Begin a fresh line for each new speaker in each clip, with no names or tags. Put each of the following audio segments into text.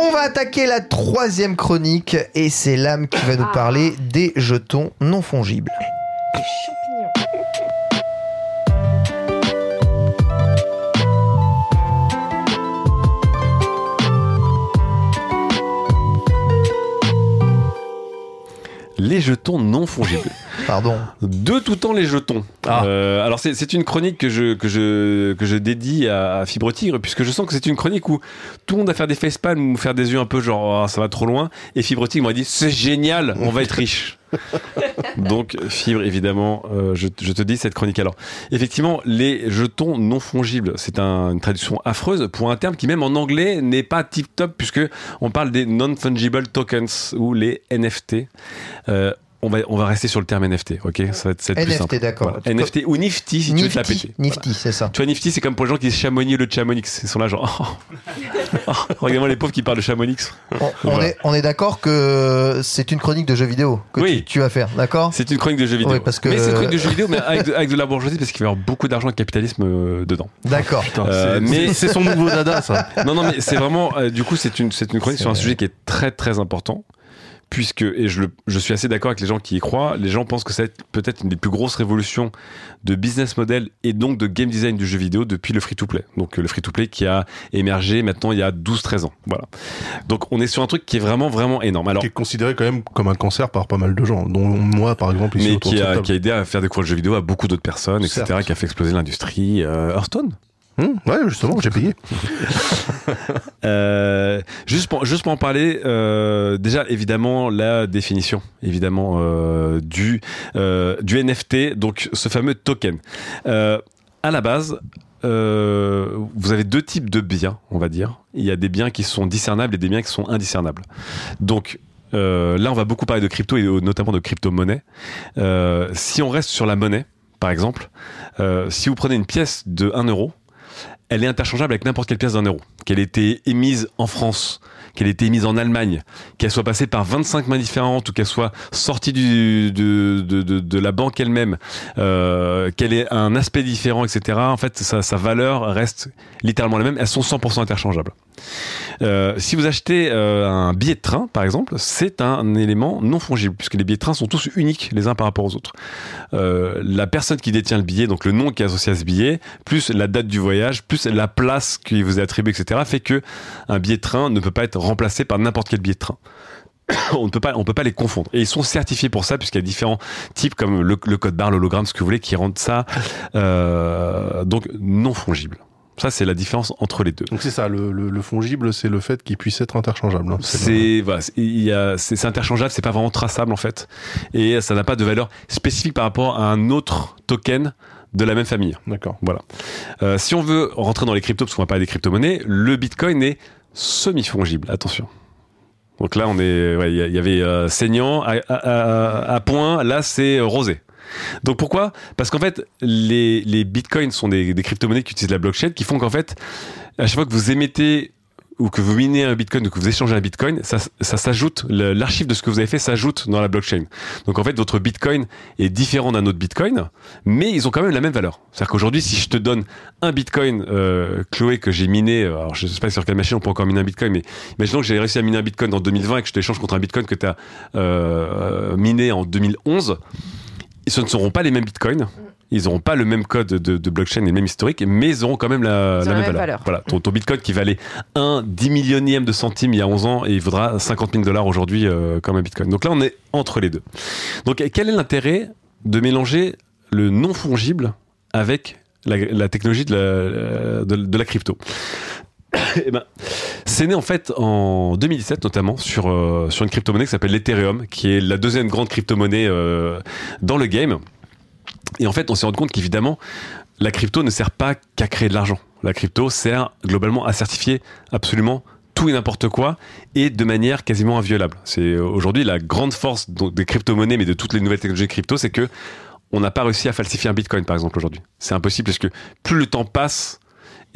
On va attaquer la troisième chronique et c'est l'âme qui va nous parler des jetons non fongibles.
Les jetons non fongibles.
Pardon.
De tout temps les jetons.
Ah.
Euh, alors c'est une chronique que je que je que je dédie à, à Fibre Tigre puisque je sens que c'est une chronique où tout le monde va faire des facepalms ou faire des yeux un peu genre Ah, ça va trop loin et Fibre Tigre m'a dit c'est génial, on va être riche. Donc Fibre évidemment, euh, je, je te dis cette chronique alors. Effectivement, les jetons non fongibles, c'est un- une traduction affreuse pour un terme qui même en anglais n'est pas tip top puisque on parle des non fungible tokens ou les NFT. Euh, on va, on va rester sur le terme NFT, ok? Ça va être, ça va être plus
NFT,
simple.
d'accord.
Voilà. NFT ou Nifty si tu veux te la
Nifty,
péter.
Nifty, c'est ça.
Tu vois, Nifty, c'est comme pour les gens qui disent Chamonix le Chamonix. Ils sont là, genre. Oh. Oh, Regarde-moi les pauvres qui parlent de Chamonix.
On, est, on est d'accord que c'est une chronique de jeux vidéo que
Oui.
tu, tu vas faire, d'accord?
C'est une chronique de jeux vidéo.
Oui, parce que-
Mais c'est une chronique de jeux vidéo, mais avec de, avec de la bourgeoisie, parce qu'il va y avoir beaucoup d'argent et de capitalisme euh, dedans.
D'accord.
Euh, mais
C'est son nouveau dada, ça.
non, non, mais c'est vraiment. euh, du coup, c'est une, c'est une chronique sur un sujet qui est très, très important. Puisque, et je, le- je suis assez d'accord avec les gens qui y croient, les gens pensent que c'est peut-être une des plus grosses révolutions de business model et donc de game design du jeu vidéo depuis le free-to-play. Donc, euh, le free-to-play qui a émergé maintenant il y a 12-13 ans. Voilà. Donc, on est sur un truc qui est vraiment, vraiment énorme. Alors,
qui est considéré quand même comme un cancer par pas mal de gens, dont moi par exemple ici
mais qui a, qui a aidé à faire découvrir le jeu vidéo à beaucoup d'autres personnes, etc.,
Certes.
qui a fait exploser l'industrie. Euh, Hearthstone
Hum, ouais, justement, j'ai payé.
Euh, juste pour juste pour en parler, euh, déjà évidemment la définition évidemment euh, du du NFT, donc ce fameux token. À la base. vous avez deux types de biens, on va dire. Il y a des biens qui sont discernables et des biens qui sont indiscernables. Donc là, on va beaucoup parler de crypto et notamment de crypto-monnaie. Si on reste sur la monnaie, par exemple, si vous prenez une pièce de 1 euro, elle est interchangeable avec n'importe quelle pièce d'un euro. Qu'elle ait été émise en France, qu'elle ait été émise en Allemagne, qu'elle soit passée par 25 mains différentes ou qu'elle soit sortie du, de, de, de, de la banque elle-même, euh, qu'elle ait un aspect différent, etc. En fait, sa, sa valeur reste littéralement la même. Elles sont 100% interchangeables. Euh, si vous achetez euh, un billet de train, par exemple, c'est un élément non fongible puisque les billets de train sont tous uniques les uns par rapport aux autres. Euh, la personne qui détient le billet, donc le nom qui est associé à ce billet, plus la date du voyage, plus la place qui vous est attribuée, etc., fait que un billet de train ne peut pas être remplacé par n'importe quel billet de train. on ne peut pas, on peut pas les confondre. Et ils sont certifiés pour ça, puisqu'il y a différents types comme le, code barre, l'hologramme, ce que vous voulez, qui rendent ça donc non fongible. Ça, c'est la différence entre les deux.
Donc c'est ça, le, le, le fongible, c'est le fait qu'il puisse être interchangeable. hein.
C'est voilà, c'est- il y a- c'est c'est interchangeable, c'est pas vraiment traçable en fait, et ça n'a pas de valeur spécifique par rapport à un autre token de la même famille.
D'accord.
Voilà. Euh, si on veut rentrer dans les cryptos, parce qu'on va parler des crypto-monnaies, le Bitcoin est semi-fongible. Attention. Donc là, on est, ouais, il y a- il y avait euh, saignant à, à, à- à point. Là, c'est rosé. Donc pourquoi? Parce qu'en fait, les, bitcoins sont des, des crypto-monnaies qui utilisent la blockchain, qui font qu'en fait, à chaque fois que vous émettez ou que vous minez un bitcoin ou que vous échangez un bitcoin, ça, s'ajoute, l'archive de ce que vous avez fait s'ajoute dans la blockchain. Donc en fait, votre bitcoin est différent d'un autre bitcoin, mais ils ont quand même la même valeur. C'est-à-dire qu'aujourd'hui, si je te donne un bitcoin, euh, Chloé, que j'ai miné, euh, alors je sais pas sur quelle machine on peut encore miner un bitcoin, mais imaginons que j'ai réussi à miner un bitcoin en 2020 et que je t'échange contre un bitcoin que tu as euh, miné en 2011, ce ne seront pas les mêmes bitcoins. Ils n'auront pas le même code de, de blockchain et le même historique, mais ils auront quand même la, même
la même
valeur.
valeur.
Voilà, ton, ton bitcoin qui valait un dix millionième de centime il y a 11 ans et il vaudra 50 000 dollars aujourd'hui euh, comme un bitcoin. Donc là, on est entre les deux. Donc quel est l'intérêt de mélanger le non fongible avec la, la technologie de la, de, de la crypto? Eh ben, c'est né en fait en 2017 notamment sur, euh, sur une crypto-monnaie qui s'appelle l'Ethereum, qui est la deuxième grande crypto-monnaie euh, dans le game. Et en fait, on s'est rendu compte qu'évidemment, la crypto ne sert pas qu'à créer de l'argent. La crypto sert globalement à certifier absolument tout et n'importe quoi et de manière quasiment inviolable. C'est euh, aujourd'hui la grande force des crypto-monnaies, mais de toutes les nouvelles technologies crypto, c'est que on n'a pas réussi à falsifier un bitcoin, par exemple, aujourd'hui. C'est impossible parce que plus le temps passe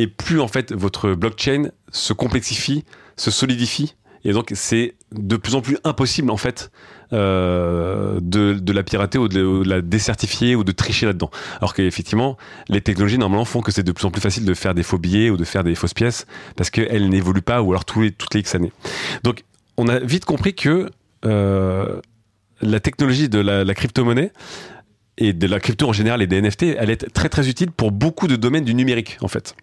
et plus, en fait, votre blockchain se complexifie, se solidifie. Et donc, c'est de plus en plus impossible, en fait, euh, de, la pirater ou de, la décertifier ou de tricher là-dedans. Alors qu'effectivement, les technologies, normalement, font que c'est de plus en plus facile de faire des faux billets ou de faire des fausses pièces parce qu'elles n'évoluent pas ou alors tous les, toutes les X années. Donc, on a vite compris que euh, la technologie de la, la crypto-monnaie et de la crypto en général et des NFT, elle est très très utile pour beaucoup de domaines du numérique en fait.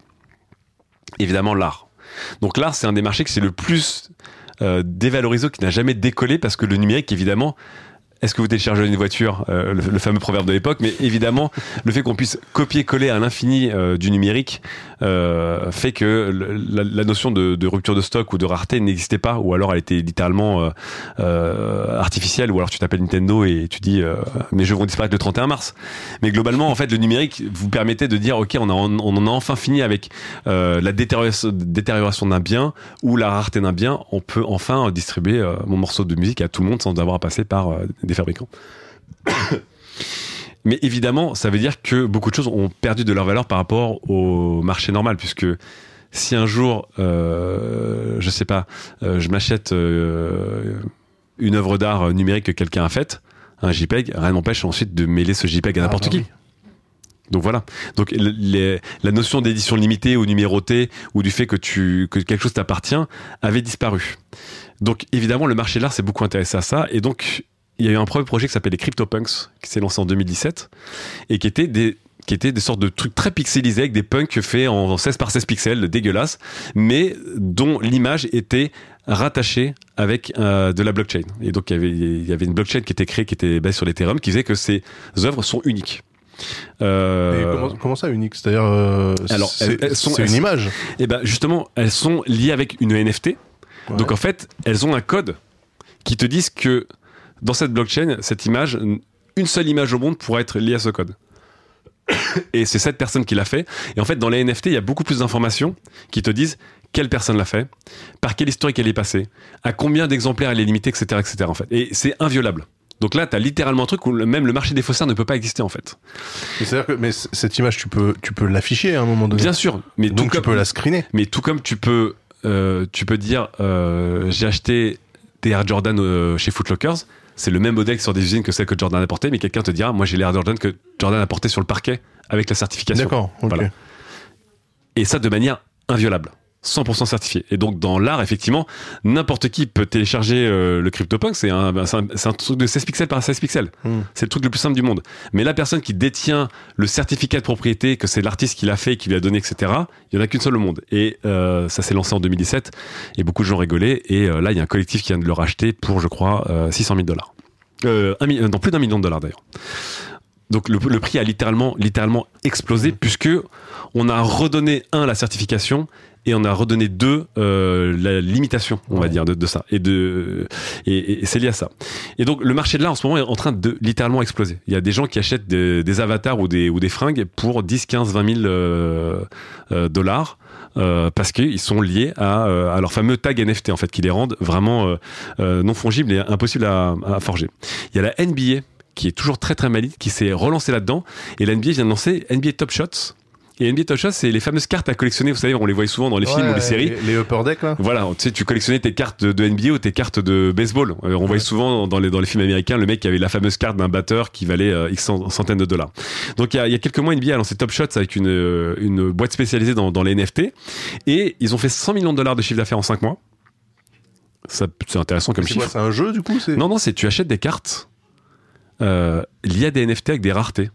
Évidemment l'art. Donc l'art c'est un des marchés qui c'est le plus euh, dévalorisé, qui n'a jamais décollé parce que le numérique évidemment est-ce que vous téléchargez une voiture euh, le, le, fameux proverbe de l'époque, mais évidemment, le fait qu'on puisse copier-coller à l'infini euh, du numérique euh, fait que la, la, notion de, de, rupture de stock ou de rareté n'existait pas, ou alors elle était littéralement euh, euh, artificielle, ou alors tu t'appelles Nintendo et tu dis mes jeux vont disparaître le 31 mars. Mais globalement, en fait, le numérique vous permettait de dire ok, on, a, on en a enfin fini avec la détérioration, détérioration d'un bien ou la rareté d'un bien. On peut enfin distribuer mon morceau de musique à tout le monde sans avoir à passer par des fabricants. Mais évidemment, ça veut dire que beaucoup de choses ont perdu de leur valeur par rapport au marché normal, puisque si un jour, euh, je sais pas, euh, je m'achète euh, une œuvre d'art numérique que quelqu'un a faite, un JPEG, rien n'empêche ensuite de mêler ce JPEG à n'importe ah, bah qui. Oui. Donc voilà. Donc les, la notion d'édition limitée ou numérotée ou du fait que tu que quelque chose t'appartient avait disparu. Donc évidemment le marché de l'art s'est beaucoup intéressé à ça et donc il y a eu un premier projet qui s'appelle les CryptoPunks, qui s'est lancé en 2017, et qui était des qui étaient des sortes de trucs très pixelisés avec des punks faits en 16 par 16 pixels, dégueulasses, mais dont l'image était rattachée avec euh, de la blockchain. Et donc il y, avait, il y avait une blockchain qui était créée, qui était basée sur l'Ethereum, qui faisait que ces œuvres sont uniques.
Euh... Comment, comment, ça unique? C'est-à-dire, euh, alors c'est une image.
Et eh ben justement, elles sont liées avec une NFT. Ouais. Donc en fait, elles ont un code qui te disent que dans cette blockchain, cette image, une seule image au monde pourrait être liée à ce code. Et c'est cette personne qui l'a fait. Et en fait, dans les NFT, il y a beaucoup plus d'informations qui te disent quelle personne l'a fait, par quel historique elle est passée, à combien d'exemplaires elle est limitée, etc., etc. En fait. Et c'est inviolable. Donc là, tu as littéralement un truc où même le marché des faussaires ne peut pas exister en fait.
C'est-à-dire que mais cette image, tu peux, tu peux l'afficher à un moment donné.
Bien sûr, mais
donc
tout
tu
comme,
peux la screener.
Mais tout comme tu peux, euh, tu peux dire, euh, j'ai acheté des Air Jordan euh, chez Footlockers, c'est le même modèle sur des usines que celle que Jordan a porté, mais quelqu'un te dira, moi j'ai l'air Jordan que Jordan a porté sur le parquet avec la certification.
D'accord. Okay. Voilà.
Et ça de manière inviolable. 100% certifié. Et donc dans l'art, effectivement, n'importe qui peut télécharger euh, le CryptoPunk. C'est un, un, un, truc de 16 pixels par 16 pixels. Mm. C'est le truc le plus simple du monde. Mais la personne qui détient le certificat de propriété, que c'est l'artiste qui l'a fait, qui lui a donné, etc., il y en a qu'une seule au monde. Et euh, ça s'est lancé en 2017 et beaucoup de gens rigolaient. Et euh, là, il y a un collectif qui vient de le racheter pour, je crois, 600 000 dollars. Non, plus d'un million de dollars d'ailleurs. Donc le, le, prix a littéralement, littéralement explosé puisque on a redonné un la certification et on a redonné deux euh, la limitation, on ouais. va dire, de, de, ça. Et de et, et c'est lié à ça. Et donc le marché de l'art en ce moment est en train de littéralement exploser. Il y a des gens qui achètent des, des avatars ou des ou des fringues pour 10, 15, 20 000 euh, euh, dollars. Euh, parce qu'ils sont liés à, euh, à, leur fameux tag NFT en fait qui les rendent vraiment euh, non fongibles et impossibles à, à, forger. Il y a la NBA qui est toujours très très malide qui s'est relancée là-dedans et la NBA vient de lancer NBA Top Shots et NBA Top Shot, c'est les fameuses cartes à collectionner. Vous savez, on les voit souvent dans les
ouais,
films ou les séries.
Les, les upper deck, là.
Voilà. Tu sais, tu collectionnais tes cartes de, NBA ou tes cartes de baseball. Euh, on ouais. voyait souvent dans les, dans les films américains le mec qui avait la fameuse carte d'un batteur qui valait euh, X centaines de dollars. Donc, il y a, il y a quelques mois, NBA a lancé Top Shots avec une, euh, une boîte spécialisée dans, dans les NFT. Et ils ont fait 100 millions de dollars de chiffre d'affaires en 5 mois. C'est intéressant comme chiffre.
C'est un jeu, du coup
Non, non, c'est tu achètes des cartes euh, liées à des NFT avec des raretés.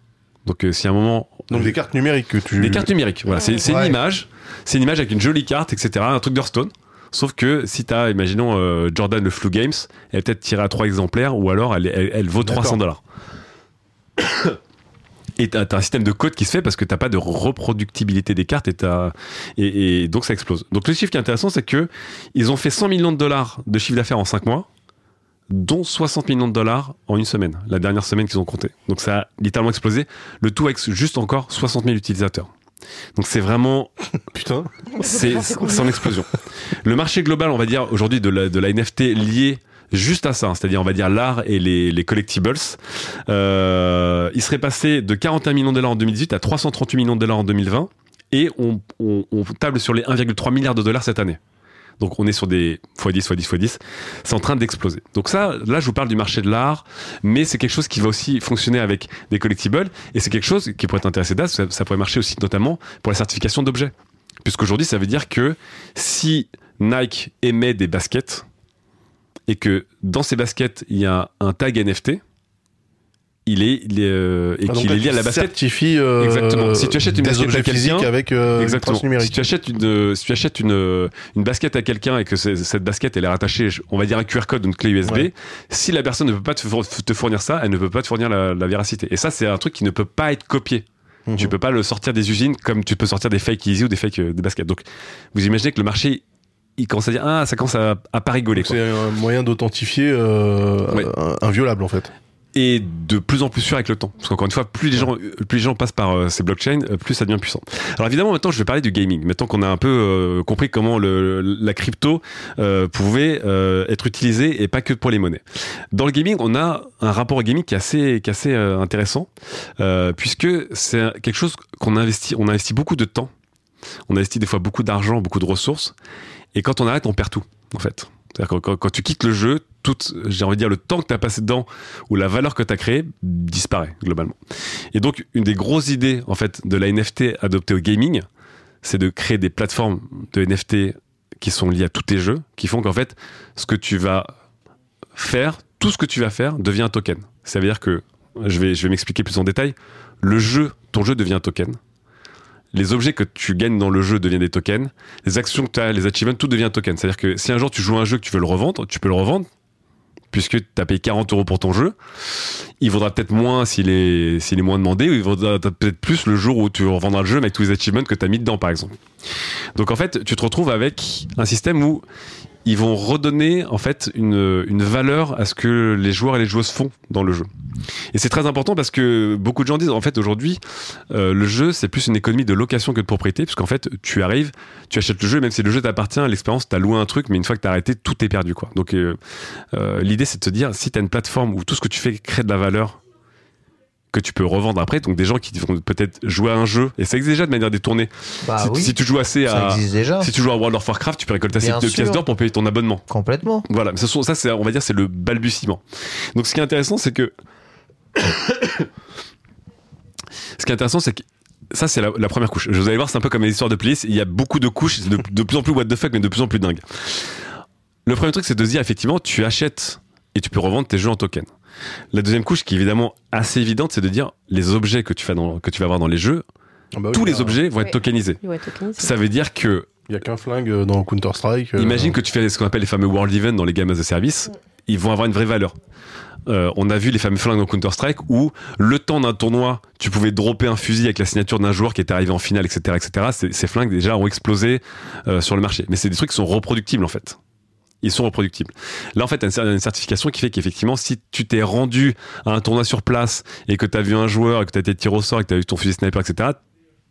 Donc euh, si à un moment
donc des cartes numériques que tu
des cartes numériques voilà. C'est ouais. une image. C'est une image avec une jolie carte etc un truc d'Hearthstone. Sauf que si t'as imaginons euh, Jordan le Flu Games elle est peut-être tirée à trois exemplaires ou alors elle, elle, elle vaut 300 dollars. Et t'as as un système de code qui se fait parce que t'as pas de reproductibilité des cartes et, et, et donc ça explose. Donc le chiffre qui est intéressant, c'est que ils ont fait 100 millions de dollars de chiffre d'affaires en 5 mois, dont 60 millions de dollars en une semaine, la dernière semaine qu'ils ont compté. Donc ça a littéralement explosé. Le tout avec juste encore 60 000 utilisateurs. Donc c'est vraiment
putain,
c'est son explosion. Le marché global, on va dire aujourd'hui de la, de la NFT lié juste à ça, hein, c'est-à-dire on va dire l'art et les, les collectibles. Euh, il serait passé de 41 millions de dollars en 2018 à 338 millions de dollars en 2020 et on, on, on table sur les 1,3 milliards de dollars cette année. Donc on est sur des x10, x10, x10. C'est en train d'exploser. Donc ça, là, je vous parle du marché de l'art, mais c'est quelque chose qui va aussi fonctionner avec des collectibles. Et c'est quelque chose qui pourrait être intéressant ça, ça pourrait marcher aussi notamment pour la certification d'objets. Puisqu'aujourd'hui, ça veut dire que si Nike émet des baskets, et que dans ces baskets, il y a un tag NFT, il est, il est euh, et ah, qu'il est lié à la basket.
Certifie euh,
exactement. Si tu achètes une basket à quelqu'un
avec euh,
exactement. Si tu achètes une, si tu achètes une, une basket à quelqu'un et que cette basket elle est rattachée, on va dire un QR code, une clé USB, si la personne ne peut pas te fournir ça, elle ne peut pas te fournir la, la véracité. Et ça, c'est un truc qui ne peut pas être copié. Mhm. Tu peux pas le sortir des usines comme tu peux sortir des fake easy ou des fake des baskets. Donc, vous imaginez que le marché il commence à dire ah ça commence à, à pas rigoler.
C'est un moyen d'authentifier euh, inviolable en fait
et de plus en plus sûr avec le temps. Parce qu'encore une fois, plus les gens, plus les gens passent par euh, ces blockchains, euh, plus ça devient puissant. Alors évidemment, maintenant, je vais parler du gaming. Maintenant qu'on a un peu euh, compris comment le, la crypto pouvait être utilisée et pas que pour les monnaies. Dans le gaming, on a un rapport au gaming qui est assez, qui est assez intéressant, puisque c'est quelque chose qu'on investit, on investit beaucoup de temps, on investit des fois beaucoup d'argent, beaucoup de ressources, et quand on arrête, on perd tout, en fait. C'est-à-dire que quand, tu quittes le jeu, tout, j'ai envie de dire, le temps que tu as passé dedans ou la valeur que tu as créée disparaît globalement. Et donc, une des grosses idées en fait de la NFT adoptée au gaming, c'est de créer des plateformes de NFT qui sont liées à tous tes jeux, qui font qu'en fait, ce que tu vas faire, tout ce que tu vas faire devient un token. Ça veut dire que, je vais, je vais m'expliquer plus en détail, le jeu, ton jeu devient un token les objets que tu gagnes dans le jeu deviennent des tokens, les actions que tu as, les achievements, tout devient token. C'est-à-dire que si un jour tu joues un jeu que tu veux le revendre, tu peux le revendre, puisque tu as payé 40 euros pour ton jeu. Il vaudra peut-être moins s'il est, s'il est moins demandé, ou il vaudra peut-être plus le jour où tu revendras le jeu avec tous les achievements que tu as mis dedans, par exemple. Donc en fait, tu te retrouves avec un système où ils vont redonner en fait une, une valeur à ce que les joueurs et les joueuses font dans le jeu. Et c'est très important parce que beaucoup de gens disent en fait aujourd'hui euh, le jeu c'est plus une économie de location que de propriété puisqu'en fait tu arrives, tu achètes le jeu même si le jeu t'appartient, l'expérience t'as loué un truc mais une fois que t'as arrêté tout est perdu quoi. Donc euh, euh, l'idée c'est de te dire si t'as une plateforme où tout ce que tu fais crée de la valeur que tu peux revendre après. Donc des gens qui vont peut-être jouer à un jeu et ça existe déjà de manière détournée.
Bah
si, tu joues assez à, si tu joues à World of Warcraft, tu peux récolter assez de pièces d'or pour payer ton abonnement.
Complètement.
Voilà, mais ça, ça c'est, on va dire, c'est le balbutiement. Donc ce qui est intéressant, c'est que ce qui est intéressant, c'est que ça, c'est la, première couche. Je vous allez voir, c'est un peu comme les histoires de police. Il y a beaucoup de couches, de, de plus en plus what the fuck, mais de plus en plus dingue. Le premier truc, c'est de se dire, effectivement, tu achètes et tu peux revendre tes jeux en token. La deuxième couche, qui est évidemment assez évidente, c'est de dire les objets que tu, vas dans, que tu vas avoir dans les jeux, ah bah tous les bah, objets vont être tokenisés. Ça veut dire que.
Il n'y a qu'un flingue euh, dans Counter-Strike.
Euh, Imagine que tu fais ce qu'on appelle les fameux World Events dans les games as a service. Ils vont avoir une vraie valeur. Euh, on a vu les fameux flingues dans Counter-Strike où le temps d'un tournoi, tu pouvais dropper un fusil avec la signature d'un joueur qui était arrivé en finale, etc., etc. Ces, flingues déjà ont explosé sur le marché. Mais c'est des trucs qui sont reproductibles en fait ils sont reproductibles. Là, en fait, tu as une certification qui fait qu'effectivement, si tu t'es rendu à un tournoi sur place et que tu as vu un joueur et que tu as été tiré au sort et que tu as eu ton fusil sniper, etc.,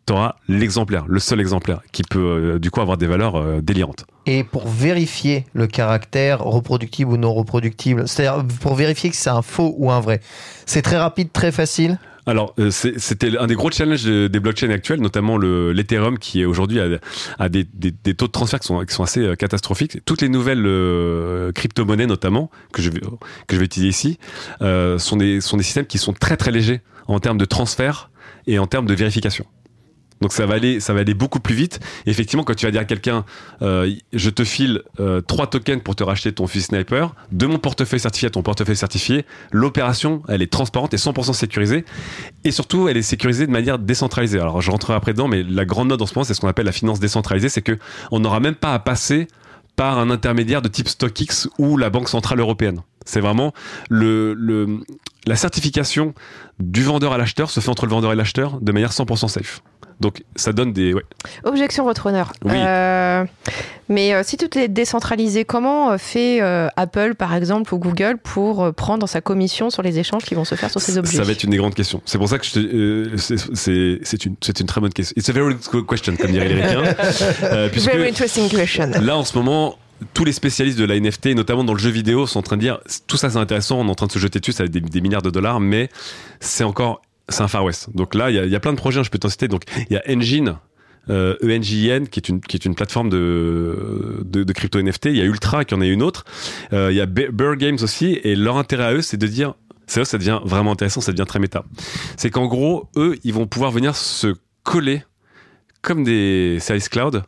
tu auras l'exemplaire, le seul exemplaire, qui peut euh, du coup avoir des valeurs euh, délirantes.
Et pour vérifier le caractère reproductible ou non reproductible, c'est-à-dire pour vérifier que c'est un faux ou un vrai, c'est très rapide, très facile?
Alors, euh, c'était un des gros challenges des blockchains actuels, notamment l'Ethereum, qui est aujourd'hui à, des, taux de transfert qui sont, qui sont assez euh, catastrophiques. Toutes les nouvelles euh, crypto-monnaies, notamment, que je, vais, que je vais utiliser ici, sont, des, sont des systèmes qui sont très très légers en termes de transfert et en termes de vérification. Donc ça va aller, ça va aller beaucoup plus vite. effectivement, quand tu vas dire à quelqu'un, euh, je te file euh, trois tokens pour te racheter ton fusil sniper, de mon portefeuille certifié à ton portefeuille certifié, l'opération, elle est transparente et 100% sécurisée. Et surtout, elle est sécurisée de manière décentralisée. Alors, je rentrerai après dedans, mais la grande note en ce moment, c'est ce qu'on appelle la finance décentralisée, c'est que on n'aura même pas à passer par un intermédiaire de type StockX ou la Banque Centrale Européenne. C'est vraiment la certification du vendeur à l'acheteur se fait entre le vendeur et l'acheteur de manière 100% safe. Donc ça donne des... Ouais.
Objection Roadrunner. Oui. Euh, mais euh, si tout est décentralisé, comment euh, fait Apple par exemple ou Google pour prendre sa commission sur les échanges qui vont se faire sur ces objets?
Ça va être une des grandes questions. C'est pour ça que c'est une, une très bonne question. It's a very good question, comme dirait les
very interesting question.
Là en ce moment, tous les spécialistes de la NFT, notamment dans le jeu vidéo, sont en train de dire tout ça c'est intéressant, on est en train de se jeter dessus, ça a des, des milliards de dollars, mais c'est encore c'est un Far West. Donc là, il y a, plein de projets, hein, je peux t'en citer. Donc il y a Engine, euh, ENGIN, qui est une qui est une plateforme de, de, crypto NFT. Il y a Ultra, qui en est une autre. Euh, il y a Bird Games aussi. Et leur intérêt à eux, c'est de dire, c'est là, ça devient vraiment intéressant, ça devient très méta. C'est qu'en gros, eux, ils vont pouvoir venir se coller comme des services cloud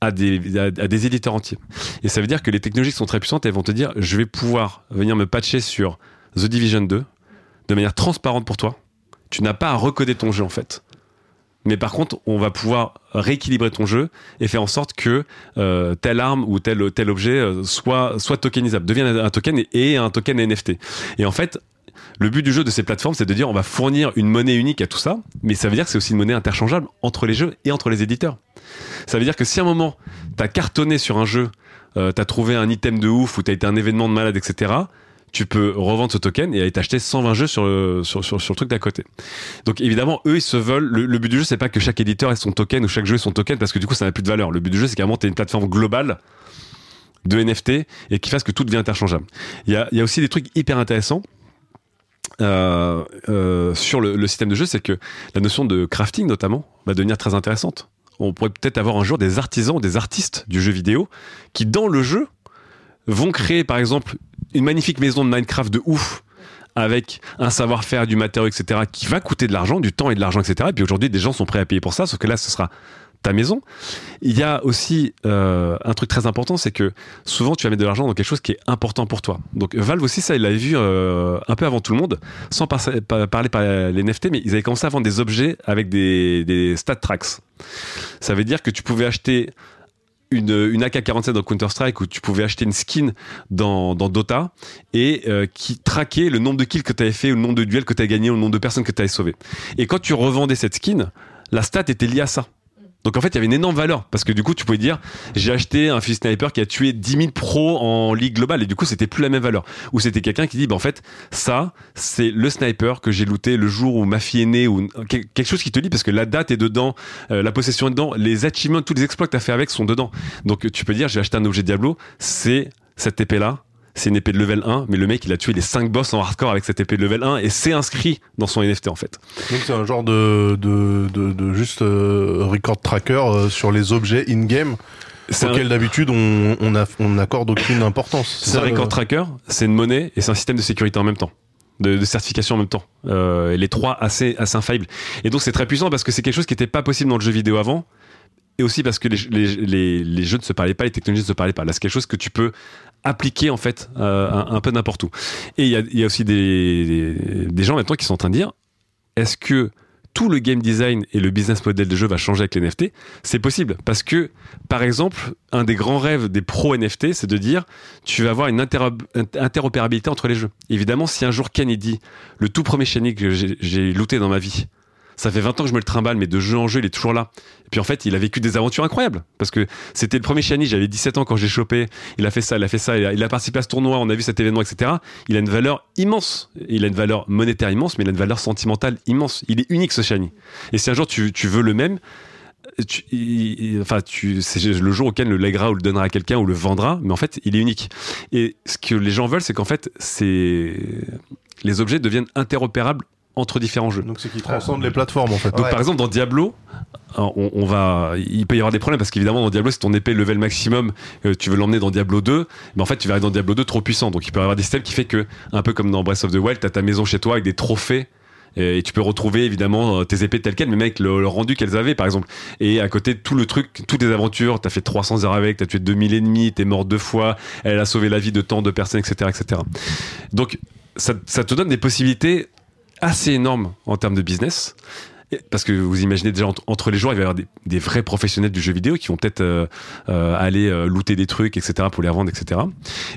à des, à, des éditeurs entiers. Et ça veut dire que les technologies sont très puissantes, elles vont te dire, je vais pouvoir venir me patcher sur The Division 2 de manière transparente pour toi tu n'as pas à recoder ton jeu en fait. Mais par contre, on va pouvoir rééquilibrer ton jeu et faire en sorte que euh, telle arme ou tel objet euh, soit soit tokenisable, devienne un token et, un token NFT. Et en fait, le but du jeu de ces plateformes, c'est de dire on va fournir une monnaie unique à tout ça, mais ça veut dire que c'est aussi une monnaie interchangeable entre les jeux et entre les éditeurs. Ça veut dire que si à un moment, tu as cartonné sur un jeu, euh, tu as trouvé un item de ouf ou tu as été un événement de malade, etc., tu peux revendre ce token et aller t'acheter 120 jeux sur le, sur, sur, le truc d'à côté. Donc évidemment, eux, ils se veulent. Le, but du jeu, c'est pas que chaque éditeur ait son token ou chaque jeu ait son token parce que du coup, ça n'a plus de valeur. Le but du jeu, c'est carrément tu une plateforme globale de NFT et qui fasse que tout devient interchangeable. Il y a, y a aussi des trucs hyper intéressants. Euh, euh, sur le, le, système de jeu, c'est que la notion de crafting notamment va devenir très intéressante. On pourrait peut-être avoir un jour des artisans, des artistes du jeu vidéo qui dans le jeu vont créer par exemple une magnifique maison de Minecraft de ouf avec un savoir-faire, du matériau, etc., qui va coûter de l'argent, du temps et de l'argent, etc. Et puis aujourd'hui, des gens sont prêts à payer pour ça, sauf que là, ce sera ta maison. Il y a aussi euh, un truc très important, c'est que souvent tu vas mettre de l'argent dans quelque chose qui est important pour toi. Donc Valve aussi, ça, il l'avait vu euh, un peu avant tout le monde, sans parler par les NFT, mais ils avaient commencé à vendre des objets avec des, des stat tracks. Ça veut dire que tu pouvais acheter une, une AK-47 dans Counter-Strike où tu pouvais acheter une skin dans, Dota et euh, qui traquait le nombre de kills que tu avais fait, le nombre de duels que tu as gagné, le nombre de personnes que tu avais sauvé. Et quand tu revendais cette skin, la stat était liée à ça. Donc en fait, il y avait une énorme valeur parce que du coup, tu pouvais dire j'ai acheté un fusil sniper qui a tué 10 000 pros en ligue globale et du coup, c'était plus la même valeur. Ou c'était quelqu'un qui dit bah en fait, ça, c'est le sniper que j'ai looté le jour où ma fille est née ou quelque chose qui te dit parce que la date est dedans, euh, la possession est dedans, les achievements, tous les exploits que tu fait avec sont dedans. Donc tu peux dire j'ai acheté un objet Diablo, c'est cette épée là c'est une épée de level 1, mais le mec il a tué les 5 boss en hardcore avec cette épée de level 1 et c'est inscrit dans son NFT en fait.
Donc c'est un genre de, de, de, juste euh, record tracker euh, sur les objets in-game auquel d'habitude on, on, on, accorde aucune importance.
C'est un record tracker, c'est une monnaie et c'est un système de sécurité en même temps. De, de, certification en même temps. Euh, les trois assez, assez infaillibles. Et donc c'est très puissant parce que c'est quelque chose qui n'était pas possible dans le jeu vidéo avant et aussi parce que les, les, les, jeux ne se parlaient pas, les technologies ne se parlaient pas. Là, c'est quelque chose que tu peux appliquer en fait euh, un, peu n'importe où. Et il y a, aussi des, des, gens maintenant qui sont en train de dire est-ce que tout le game design et le business model des jeux va changer avec les NFT C'est possible parce que, par exemple, un des grands rêves des pros NFT, c'est de dire tu vas avoir une interopérabilité entre les jeux. Évidemment, si un jour Ken dit le tout premier shiny que j'ai looté dans ma vie, ça fait 20 ans que je me le trimballe, mais de jeu en jeu, il est toujours là. Et puis en fait, il a vécu des aventures incroyables. Parce que c'était le premier Shani, j'avais 17 ans quand j'ai chopé. Il a fait ça, il a fait ça, il a, participé à ce tournoi, on a vu cet événement, etc. Il a une valeur immense. Il a une valeur monétaire immense, mais il a une valeur sentimentale immense. Il est unique ce Shani. Et si un jour tu, veux le même, enfin, c'est le jour auquel le lèguera ou le donnera à quelqu'un ou le vendra, mais en fait, il est unique. Et ce que les gens veulent, c'est qu'en fait, les objets deviennent interopérables entre différents jeux.
Donc c'est qui transcende les plateformes en fait.
Donc par exemple dans Diablo, on, va, il peut y avoir des problèmes parce qu'évidemment dans Diablo, c'est ton épée level maximum, euh, tu veux l'emmener dans Diablo 2, mais en fait tu vas aller dans Diablo 2 trop puissant. Donc il peut y avoir des systèmes qui fait que, un peu comme dans Breath of the Wild, t'as ta maison chez toi avec des trophées et tu peux retrouver évidemment euh, tes épées telles quelles mais mec le, rendu qu'elles avaient par exemple et à côté tout le truc toutes tes aventures t'as fait 300 heures avec t'as tué 2000 ennemis t'es mort deux fois elle a sauvé la vie de tant de personnes etc etc donc ça, ça te donne des possibilités assez énorme en termes de business. parce que vous imaginez déjà entre, les joueurs, il va y avoir des, vrais professionnels du jeu vidéo qui vont peut-être euh, euh, aller euh, looter des trucs, etc., pour les revendre, etc.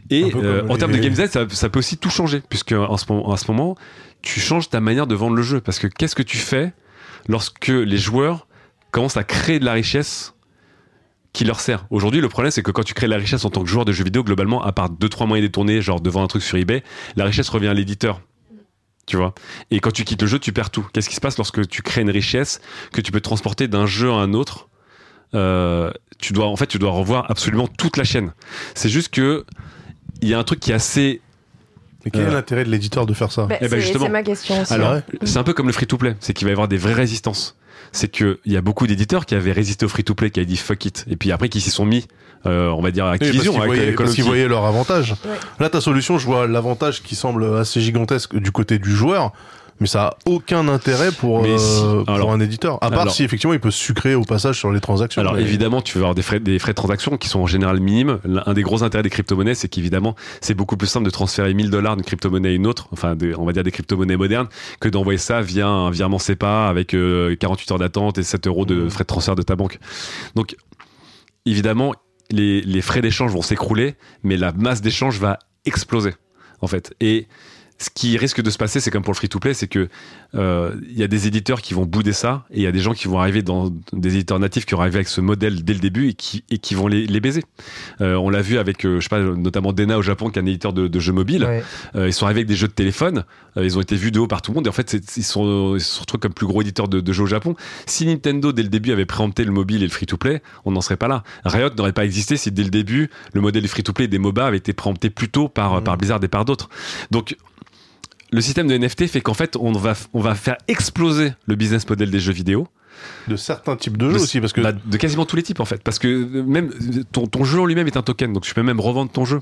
Et en termes de game design, ça, peut aussi tout changer, puisque en ce, ce moment, tu changes ta manière de vendre le jeu. Parce que qu'est-ce que tu fais lorsque les joueurs commencent à créer de la richesse qui leur sert? Aujourd'hui, le problème, c'est que quand tu crées de la richesse en tant que joueur de jeu vidéo, globalement, à part deux trois moyens détournés, genre devant un truc sur eBay, la richesse revient à l'éditeur tu vois. Et quand tu quittes le jeu, tu perds tout. Qu'est-ce qui se passe lorsque tu crées une richesse que tu peux transporter d'un jeu à un autre euh, Tu dois, en fait, tu dois revoir absolument toute la chaîne. C'est juste que il y a un truc qui est assez
mais quel est euh, l'intérêt de l'éditeur de faire ça
bah, eh ben, C'est ma question aussi.
Alors, c'est un peu comme le free-to-play, c'est qu'il va y avoir des vraies résistances. C'est qu'il y a beaucoup d'éditeurs qui avaient résisté au free-to-play, qui avaient dit fuck it, et puis après qui s'y sont mis euh, on va dire Activision.
parce qu'ils voyaient, leur avantage. Là, ta solution, je vois l'avantage qui semble assez gigantesque du côté du joueur mais ça a aucun intérêt pour, euh, pour un éditeur. À part si effectivement il peut sucrer au passage sur les transactions.
Alors évidemment, tu vas avoir des frais, des frais de transaction qui sont en général minimes. Un des gros intérêts des crypto-monnaies, c'est qu'évidemment, c'est beaucoup plus simple de transférer 1000 dollars d'une crypto-monnaie à une autre, enfin, on va dire des crypto-monnaies modernes, que d'envoyer ça via un virement SEPA avec 48 euh, heures d'attente et 7 euros de mmh. frais de transfert de ta banque. Donc, évidemment, les, frais d'échange vont s'écrouler, mais la masse d'échange va exploser, en fait. Et ce qui risque de se passer, c'est comme pour le free-to-play, c'est que euh, il y a des éditeurs qui vont bouder ça, et il y a des gens qui vont arriver dans des éditeurs natifs qui vont arriver avec ce modèle dès le début et qui et qui vont les, les baiser. Euh, on l'a vu avec, euh, je sais pas, notamment Dena au Japon, qui est un éditeur de, de jeux mobiles. ils sont arrivés avec des jeux de téléphone, ils ont été vus de haut par tout le monde, et en fait, ils sont ils se retrouvent comme plus gros éditeur de, de, jeux au Japon. Si Nintendo dès le début avait préempté le mobile et le free-to-play, on n'en serait pas là. Riot n'aurait pas existé si dès le début le modèle du free-to-play des MOBA avait été préempté plus tôt par, mmh. par Blizzard et par d'autres. Donc le système de NFT fait qu'en fait, on va, on va faire exploser le business model des jeux vidéo.
De certains types de jeux aussi, parce que.
Bah, de quasiment tous les types, en fait. Parce que même ton, ton jeu en lui-même est un token, donc tu peux même revendre ton jeu.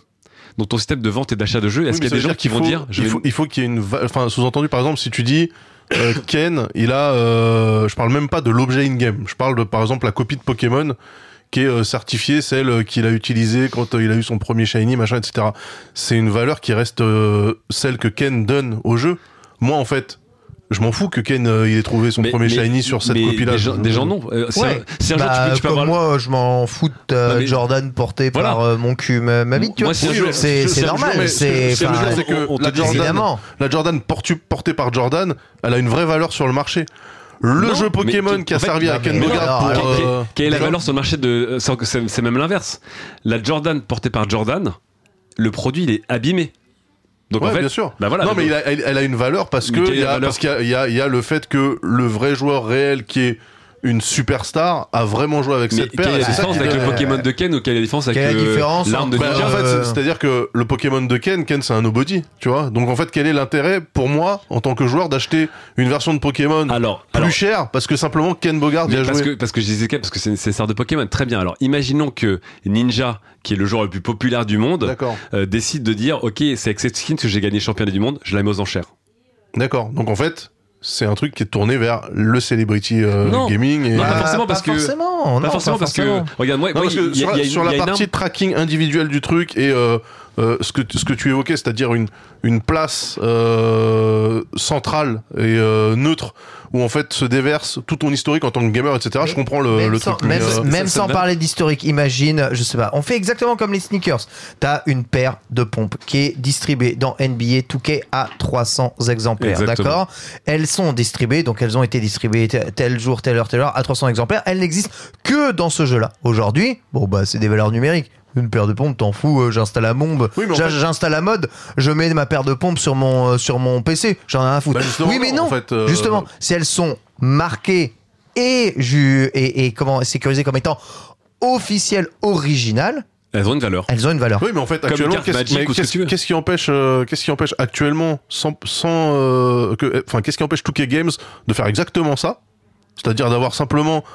Donc ton système de vente et d'achat de jeux, est-ce qu'il y a des gens qui vont dire.
Il faut, il faut qu'il y ait une. Enfin, sous-entendu, par exemple, si tu dis. Euh, Ken, il a, euh, je parle même pas de l'objet in-game. Je parle de, par exemple, la copie de Pokémon qui est euh, certifiée, celle qu'il a utilisée quand il a eu son premier shiny, machin, etc. C'est une valeur qui reste celle que Ken donne au jeu. Moi, en fait, je m'en fous que Ken euh, il ait trouvé son premier shiny sur cette copie-là.
Des, gens, non.
Euh, si, un, jour bah, tu, peux, comme moi, je m'en fous de Jordan porté par euh, mon cul, ma, ma bite. C'est normal. C'est
que la Jordan, la Jordan portée par Jordan, elle a une vraie valeur sur le marché. Le jeu Pokémon qui a servi à Ken Bogart pour.
Quelle est la valeur sur le marché de. C'est même l'inverse. La Jordan portée par Jordan, le produit il est abîmé.
Donc en fait, bien sûr. Bah voilà, non, mais elle a une valeur parce que y a, parce qu'il y, y, y, a le fait que le vrai joueur réel qui est une superstar a vraiment joué avec cette paire.
Quelle est la différence avec le Pokémon de Ken ou quelle est la différence avec l'arme de bah,
En fait, c'est-à-dire que le Pokémon de Ken, Ken c'est un nobody, tu vois. Donc en fait, quel est l'intérêt pour moi en tant que joueur d'acheter une version de Pokémon alors, plus chère parce que simplement Ken Bogard y a
parce
joué
que, parce que je disais Ken parce que c'est une star de Pokémon. Très bien. Alors imaginons que Ninja qui est le joueur le plus populaire du monde, euh, décide de dire ok c'est avec cette skin que j'ai gagné champion du monde, je la mets aux enchères.
D'accord. Donc en fait, c'est un truc qui est tourné vers le celebrity euh, gaming.
Et... Non, pas forcément parce que.
Forcément,
pas forcément parce que. Regarde, moi,
sur, la partie tracking individuel du truc et euh, euh, ce que ce que tu évoquais, c'est-à-dire une une place centrale et neutre où en fait se déverse tout ton historique en tant que gamer, etc. je comprends le, le truc.
Même, même sans parler d'historique, imagine, je sais pas, on fait exactement comme les sneakers. T'as une paire de pompes qui est distribuée dans NBA 2K à 300 exemplaires, d'accord? Elles sont distribuées, donc elles ont été distribuées tel jour, telle heure, telle heure à 300 exemplaires. Elles n'existent que dans ce jeu-là. Aujourd'hui, bon bah c'est des valeurs numériques une paire de pompes, t'en fous, euh, j'installe la bombe, j'installe la mode, je mets ma paire de pompes sur mon, euh, sur mon PC, j'en ai un à foutre. Bah, oui, mais non, euh, justement, si elles sont marquées et, et, et comment sécurisées comme étant officielles, originales,
elles ont une valeur.
Elles ont une valeur.
Oui, mais en fait, actuellement, qu'est-ce qui empêche, qu'est-ce qui empêche actuellement, sans, sans que, enfin, qu'est-ce qui empêche 2K Games de faire exactement ça? C'est-à-dire d'avoir simplement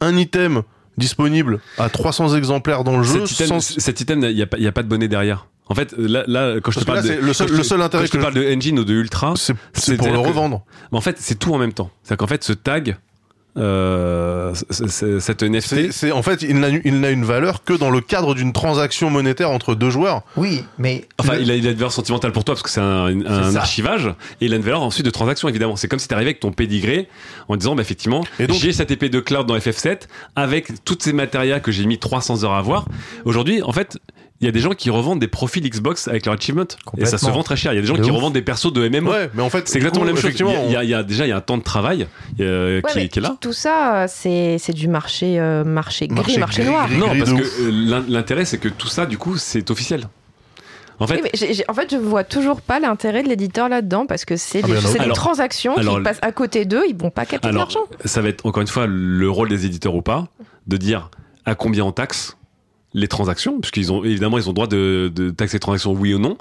un item disponible à 300 exemplaires dans le jeu.
Cet item, il n'y a, a, pas de monnaie derrière. En fait, là, là quand je te parle de,
le seul, le seul intérêt
je te parle de engine ou de ultra,
c'est pour le revendre.
Mais en fait, c'est tout en même temps. C'est qu'en fait, ce tag euh, cette NFT.
C'est en fait, il n'a une valeur que dans le cadre d'une transaction monétaire entre deux joueurs.
Oui, mais
enfin, il, a, une valeur sentimentale pour toi parce que c'est un, archivage et il a une valeur ensuite de transaction évidemment. C'est comme si t'arrivais avec ton pédigré en disant, bah, effectivement, j'ai cette épée de cloud dans FF7 avec toutes ces matérias que j'ai mis 300 heures à avoir. Aujourd'hui, en fait, il y a des gens qui revendent des profils Xbox avec leur achievement et ça se vend très cher. Il y a des gens qui revendent des persos de MMO.
Ouais, mais en fait,
c'est exactement la même chose. Il y, a, il y, a, déjà il y a un temps de travail euh, qui, est là.
Tout ça, c'est du marché euh, marché gris, marché, noir.
non, parce que euh, l'intérêt c'est que tout ça, du coup, c'est officiel.
En fait, en fait, je vois toujours pas l'intérêt de l'éditeur là-dedans parce que c'est ah, des, transactions qui passent à côté d'eux, ils vont pas capter de l'argent.
Ça va être encore une fois le rôle des éditeurs ou pas de dire à combien on taxe les transactions, puisqu'ils ont évidemment ils ont droit de, taxer les transactions oui ou non,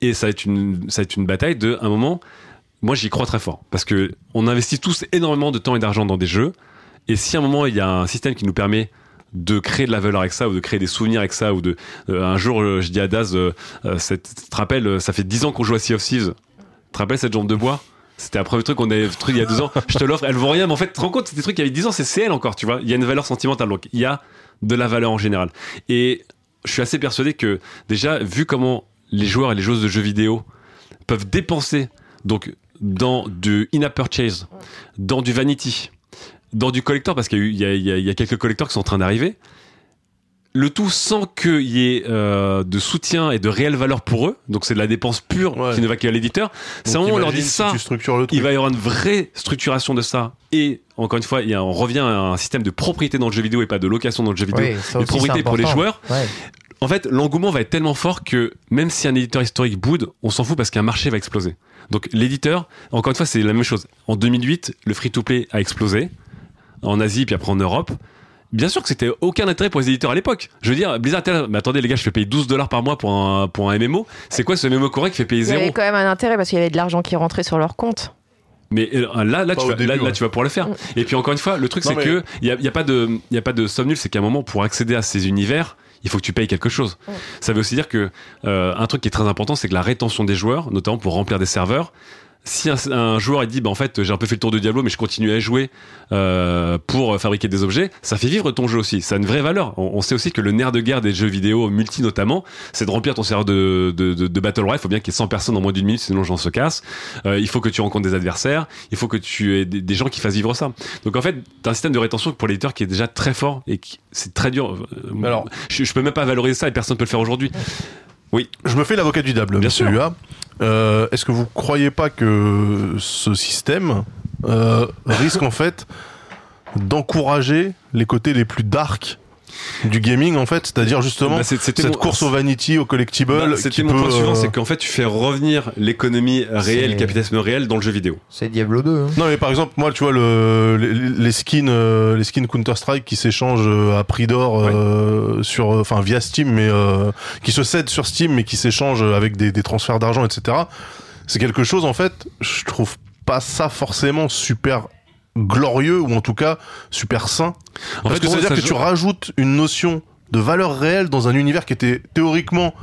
et ça va être une ça une bataille de un moment. Moi, j'y crois très fort. Parce que on investit tous énormément de temps et d'argent dans des jeux, et si à un moment il y a un système qui nous permet de créer de la valeur avec ça ou de créer des souvenirs avec ça ou de euh, un jour euh, je dis à Daz euh, euh te rappelles ça fait 10 ans qu'on joue à Sea of Thieves. Tu te rappelles cette jambe de bois? C'était un premier truc qu'on avait truc il y a deux ans. Je te l'offre elle vaut rien mais en fait tu te rends compte c'est des trucs qui avaient 10 ans c'est CL encore tu vois. Il y a une valeur sentimentale. Donc il y a de la valeur en général. Et je suis assez persuadé que déjà, vu comment les joueurs et les joueuses de jeux vidéo peuvent dépenser donc dans du in-app purchase, dans du vanity, dans du collector, parce qu'il y, y, a quelques collecteurs qui sont en train d'arriver, le tout sans qu'il y ait euh, de soutien et de réelle valeur pour eux. Donc c'est de la dépense pure qui ne va qu'à l'éditeur. C'est un moment où on leur dit ça, il va y avoir une vraie structuration de ça. Et encore une fois, il y a, on revient à un système de propriété dans le jeu vidéo et pas de location dans le jeu vidéo, de propriété pour les joueurs. En fait, l'engouement va être tellement fort que même si un éditeur historique boude, on s'en fout parce qu'un marché va exploser. Donc l'éditeur, encore une fois, c'est la même chose. En 2008, le free-to-play a explosé en Asie puis après en Europe bien sûr que c'était aucun intérêt pour les éditeurs à l'époque. Je veux dire, Blizzard, mais attendez les gars, je fais payer 12 dollars par mois pour un, pour un MMO. C'est quoi ce MMO correct qui fait payer zéro
Il y avait quand même un intérêt parce qu'il y avait de l'argent qui rentrait sur leur compte.
Mais euh, là, là, tu vas, là, tu vas pouvoir le faire. Mm. Et puis encore une fois, le truc c'est que il y a, y a, pas de, il y a pas de somme nulle, c'est qu'à un moment pour accéder à ces univers, il faut que tu payes quelque chose. Mm. Ça veut aussi dire que euh, un truc qui est très important, c'est que la rétention des joueurs, notamment pour remplir des serveurs, si un, joueur il dit bah en fait j'ai un peu fait le tour de Diablo mais je continue à jouer euh, pour fabriquer des objets ça fait vivre ton jeu aussi. Ça a une vraie valeur. On, sait aussi que le nerf de guerre des jeux vidéo multi notamment c'est de remplir ton serveur de, de, de, Battle Royale. Il faut bien qu'il y ait 100 personnes en moins d'une minute sinon j'en se casse euh, il faut que tu rencontres des adversaires. Il faut que tu aies des, gens qui fassent vivre ça. Donc en fait t'as un système de rétention pour l'éditeur qui est déjà très fort et c'est très dur. Euh, alors je, je peux même pas valoriser ça et personne peut le faire aujourd'hui. Oui.
Je me fais l'avocat du diable, bien celui-là. Euh, Est-ce que vous croyez pas que ce système euh, risque en fait d'encourager les côtés les plus dark du gaming en fait, c'est-à-dire justement bah, cette course au vanity, au collectible. Bah,
c'était mon point suivant, euh, c'est qu'en fait tu fais revenir l'économie réelle, le capitalisme réel dans le jeu vidéo.
C'est Diablo 2. Hein.
Non mais par exemple moi tu vois le, les, skins, euh, les skins Counter Strike qui s'échangent euh, à prix d'or sur, enfin via Steam, mais qui se cèdent sur Steam, mais qui s'échangent avec des, des transferts d'argent, etc. C'est quelque chose en fait, je trouve pas ça forcément super glorieux ou en tout cas super sain. En Parce que ça veut dire que tu rajoutes une notion de valeur réelle dans un univers qui était théoriquement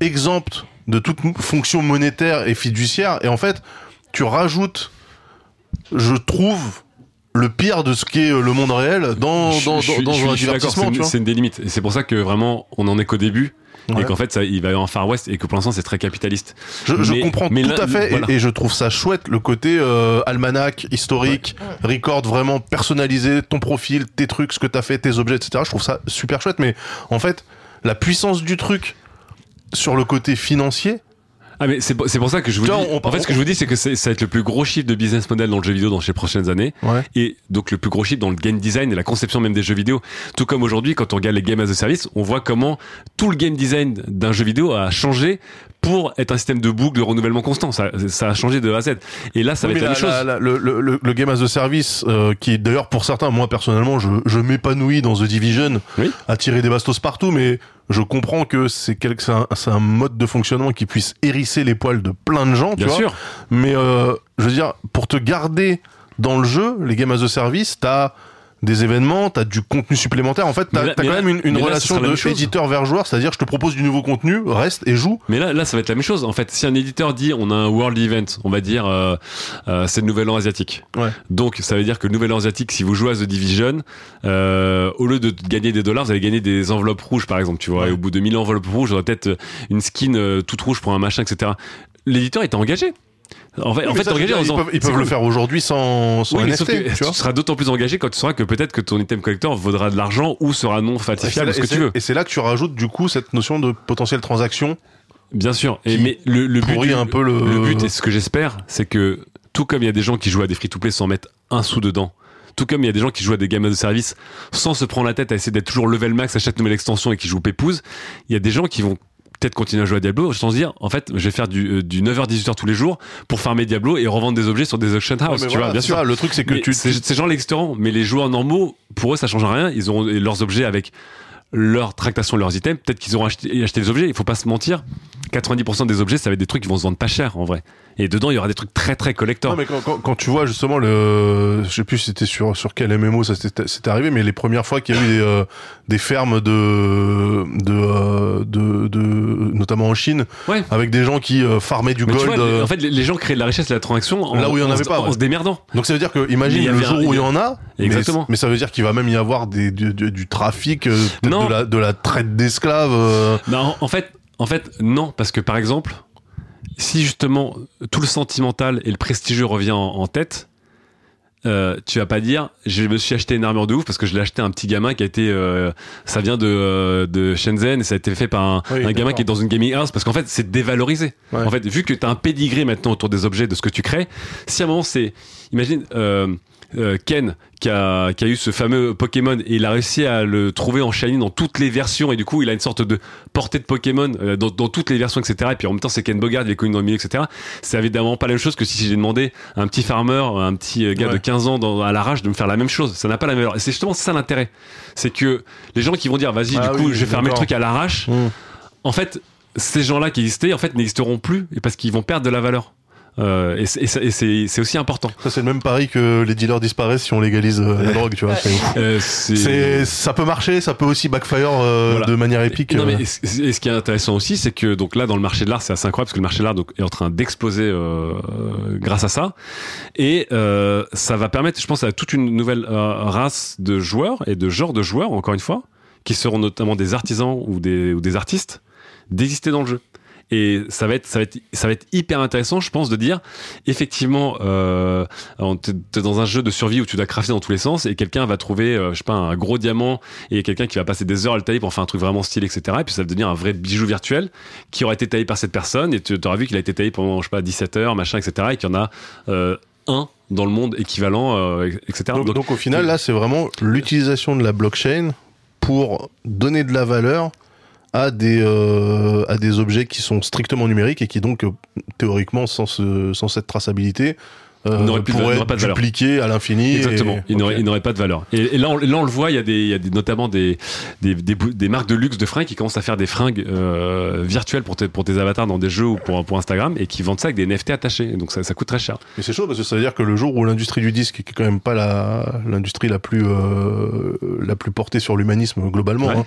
exempt de toute fonction monétaire et fiduciaire et en fait tu rajoutes je trouve le pire de ce qu'est le monde réel dans, dans, dans, un divertissement.
C'est une des limites. Et c'est pour ça que vraiment, on en est qu'au début et qu'en fait ça, il va y avoir un Far West et que pour l'instant c'est très capitaliste.
Je, je comprends tout à fait et, je trouve ça chouette le côté euh, almanach historique, record vraiment personnalisé, ton profil, tes trucs, ce que t'as fait, tes objets, etc. Je trouve ça super chouette, mais en fait la puissance du truc sur le côté financier,
ah mais c'est pour ça que je vous dis. en fait, ce que je vous dis, c'est que ça va être le plus gros chiffre de business model dans le jeu vidéo dans les prochaines années, et donc le plus gros chiffre dans le game design et la conception même des jeux vidéo. Tout comme aujourd'hui, quand on regarde les games as a service, on voit comment tout le game design d'un jeu vidéo a changé pour être un système de boucle de renouvellement constant. Ça, ça a changé de A à Z. Et là, ça va être la, même chose.
le, le, le, game as a service, euh, qui d'ailleurs pour certains, moi personnellement, je, je m'épanouis dans The Division, à tirer des bastos partout, mais je comprends que c'est un, un, mode de fonctionnement qui puisse hérisser les poils de plein de gens,
Bien
tu
sûr.
Vois mais euh, je veux dire, pour te garder dans le jeu, les game as a service, t'as des événements, t'as du contenu supplémentaire. En fait, t'as as quand même une, une relation de éditeur vers joueur, c'est-à-dire je te propose du nouveau contenu, reste et joue.
Mais là, là, ça va être la même chose. En fait, si un éditeur dit on a un world event, on va dire euh, euh, c'est le nouvel an asiatique.
Ouais.
Donc ça veut dire que le nouvel an asiatique, si vous jouez à The Division, euh, au lieu de gagner des dollars, vous allez gagner des enveloppes rouges, par exemple. Tu vois, et au bout de 1000 enveloppes rouges, aurez peut-être une skin euh, toute rouge pour un machin, etc. L'éditeur était engagé.
En fait, en fait engagé ils, peuvent, ils peuvent le faire aujourd'hui sans, sans oui, NFT,
tu, tu, seras d'autant plus engagé quand tu sauras que peut-être que ton item collector vaudra de l'argent ou sera non falsifiable, ce que tu veux.
Et c'est là que tu rajoutes du coup cette notion de potentielle transaction.
Bien sûr. Et mais le, le but,
un peu le...
le but et ce que j'espère, c'est que tout comme il y a des gens qui jouent à des free-to-play sans mettre un sou dedans, tout comme il y a des gens qui jouent à des gammes de service sans se prendre la tête à essayer d'être toujours level max à chaque nouvelle extension et qui jouent pépouze, il y a des gens qui vont peut-être continuer à jouer à Diablo sans se dire en fait je vais faire du, euh, du 9h 18h tous les jours pour farmer Diablo et revendre des objets sur des auction house tu vois bien sûr.
le truc c'est que tu
ces gens l'existeront mais les joueurs normaux pour eux ça change rien. Ils auront leurs objets avec leur tractation leurs items. Peut-être qu'ils auront acheté, acheté des objets. Il faut pas se mentir 90% des objets ça va être des trucs qui vont se vendre pas cher en vrai et dedans, il y aura des trucs très très collector.
Non, mais quand, quand, quand, tu vois justement le, je sais plus si c'était sur sur quel MMO ça c'était arrivé, mais les premières fois qu'il y a eu des, euh, des fermes de de, euh, de de notamment en Chine,
ouais.
avec des gens qui euh, farmaient du gold.
Vois, en fait, les gens créaient de la richesse et de la transaction en,
là où il y en, avait pas,
en
ouais.
se démerdant.
Donc ça veut dire que imagine le jour où il y en a,
exactement.
Mais, mais ça veut dire qu'il va même y avoir des du, du, du trafic, de la de la traite d'esclaves.
Non, en fait, en fait, non, parce que par exemple si justement tout le sentimental et le prestigieux revient en, en tête, euh, tu vas pas dire je me suis acheté une armure de ouf parce que je l'ai acheté à un petit gamin qui a été euh, ça vient de, euh, de Shenzhen et ça a été fait par un,
oui,
un gamin qui est dans une gaming house parce qu'en fait c'est dévalorisé
ouais.
en fait vu que tu as un pedigree maintenant autour des objets de ce que tu crées si à un moment c'est imagine euh, euh, Ken qui a, qui a eu ce fameux Pokémon et il a réussi à le trouver en shiny dans toutes les versions et du coup il a une sorte de portée de Pokémon euh, dans, dans, toutes les versions etc et puis en même temps c'est Ken Bogard il est connu dans le milieu etc c'est évidemment pas la même chose que si j'ai demandé à un petit farmer un petit gars
ouais.
de 15 ans dans, à l'arrache de me faire la même chose. Ça n'a pas la même valeur. Et c'est justement ça l'intérêt. C'est que les gens qui vont dire vas-y
ah,
du coup je vais faire mes trucs à l'arrache
mmh.
en fait ces gens là qui existaient en fait n'existeront plus et parce qu'ils vont perdre de la valeur euh, et c'est aussi important.
Ça c'est le même pari que les dealers disparaissent si on légalise euh, la drogue, tu vois.
Euh,
ça peut marcher, ça peut aussi backfire euh,
voilà.
de manière épique.
Non, mais et, ce qui est intéressant aussi, c'est que donc là dans le marché de l'art, c'est assez incroyable parce que le marché de l'art est en train d'exploser euh, grâce à ça, et euh, ça va permettre, je pense, à toute une nouvelle race de joueurs et de genres de joueurs, encore une fois, qui seront notamment des artisans ou des, ou des artistes, d'exister dans le jeu. Et ça va être, ça va être, ça va être hyper intéressant, je pense, de dire, effectivement, euh, t'es dans un jeu de survie où tu dois crafter dans tous les sens et quelqu'un va trouver, euh, je sais pas, un gros diamant et quelqu'un qui va passer des heures à le tailler pour faire un truc vraiment stylé, etc. Et puis ça va devenir un vrai bijou virtuel qui aura été taillé par cette personne et tu auras vu qu'il a été taillé pendant, je sais pas, 17 heures, machin, etc. Et qu'il y en a euh, un dans le monde équivalent, euh, etc.
Donc, donc, donc au final, là, c'est vraiment l'utilisation de la blockchain pour donner de la valeur à des euh, à des objets qui sont strictement numériques et qui donc euh, théoriquement sans sans cette traçabilité euh,
plus
pourraient
de, pas de
dupliquer à l'infini.
Exactement.
Et...
Il n'aurait pas de valeur. Et, et là, on, là, on le voit, il y a, des, il y a des, notamment des, des, des, des, marques de luxe de fringues qui commencent à faire des fringues euh, virtuelles pour tes, pour tes avatars dans des jeux ou pour, pour Instagram et qui vendent ça avec des NFT attachés. Et donc ça, ça coûte très cher.
Mais c'est chaud parce que ça veut dire que le jour où l'industrie du disque, qui est quand même pas l'industrie la plus euh, la plus portée sur l'humanisme globalement,
ouais.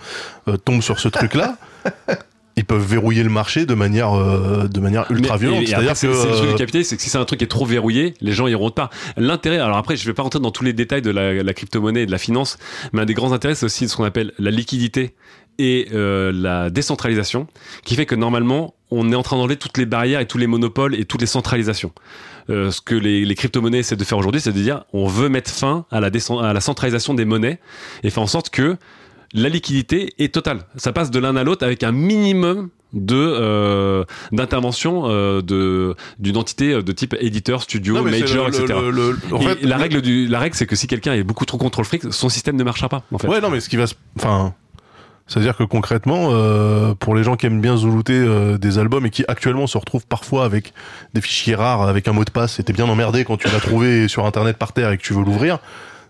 hein, tombe sur ce truc-là. ils peuvent verrouiller le marché de manière euh, de manière ultra violente.
C'est-à-dire que
c'est
le truc du capital, c'est que si c'est un truc qui est trop verrouillé, les gens iront pas. L'intérêt, alors après, je vais pas rentrer dans tous les détails de la, la crypto-monnaie et de la finance, mais un des grands intérêts, c'est aussi ce qu'on appelle la liquidité et euh, la décentralisation, qui fait que normalement, on est en train d'enlever toutes les barrières et tous les monopoles et toutes les centralisations. Euh, ce que les, les crypto-monnaies essaient de faire aujourd'hui, c'est de dire on veut mettre fin à la, à la centralisation des monnaies et faire en sorte que la liquidité est totale. Ça passe de l'un à l'autre avec un minimum de euh, d'intervention euh, de d'une entité de type éditeur, studio,
non,
major,
le,
etc.
Le, le, en fait,
la règle du la règle c'est que si quelqu'un est beaucoup trop contre le fric, son système ne marchera pas. En fait.
Ouais, non, mais ce qui va, enfin. C'est-à-dire que concrètement, euh, pour les gens qui aiment bien zoulouter euh, des albums et qui actuellement se retrouvent parfois avec des fichiers rares, avec un mot de passe, et t'es bien emmerdé quand tu l'as trouvé sur internet par terre et que tu veux l'ouvrir,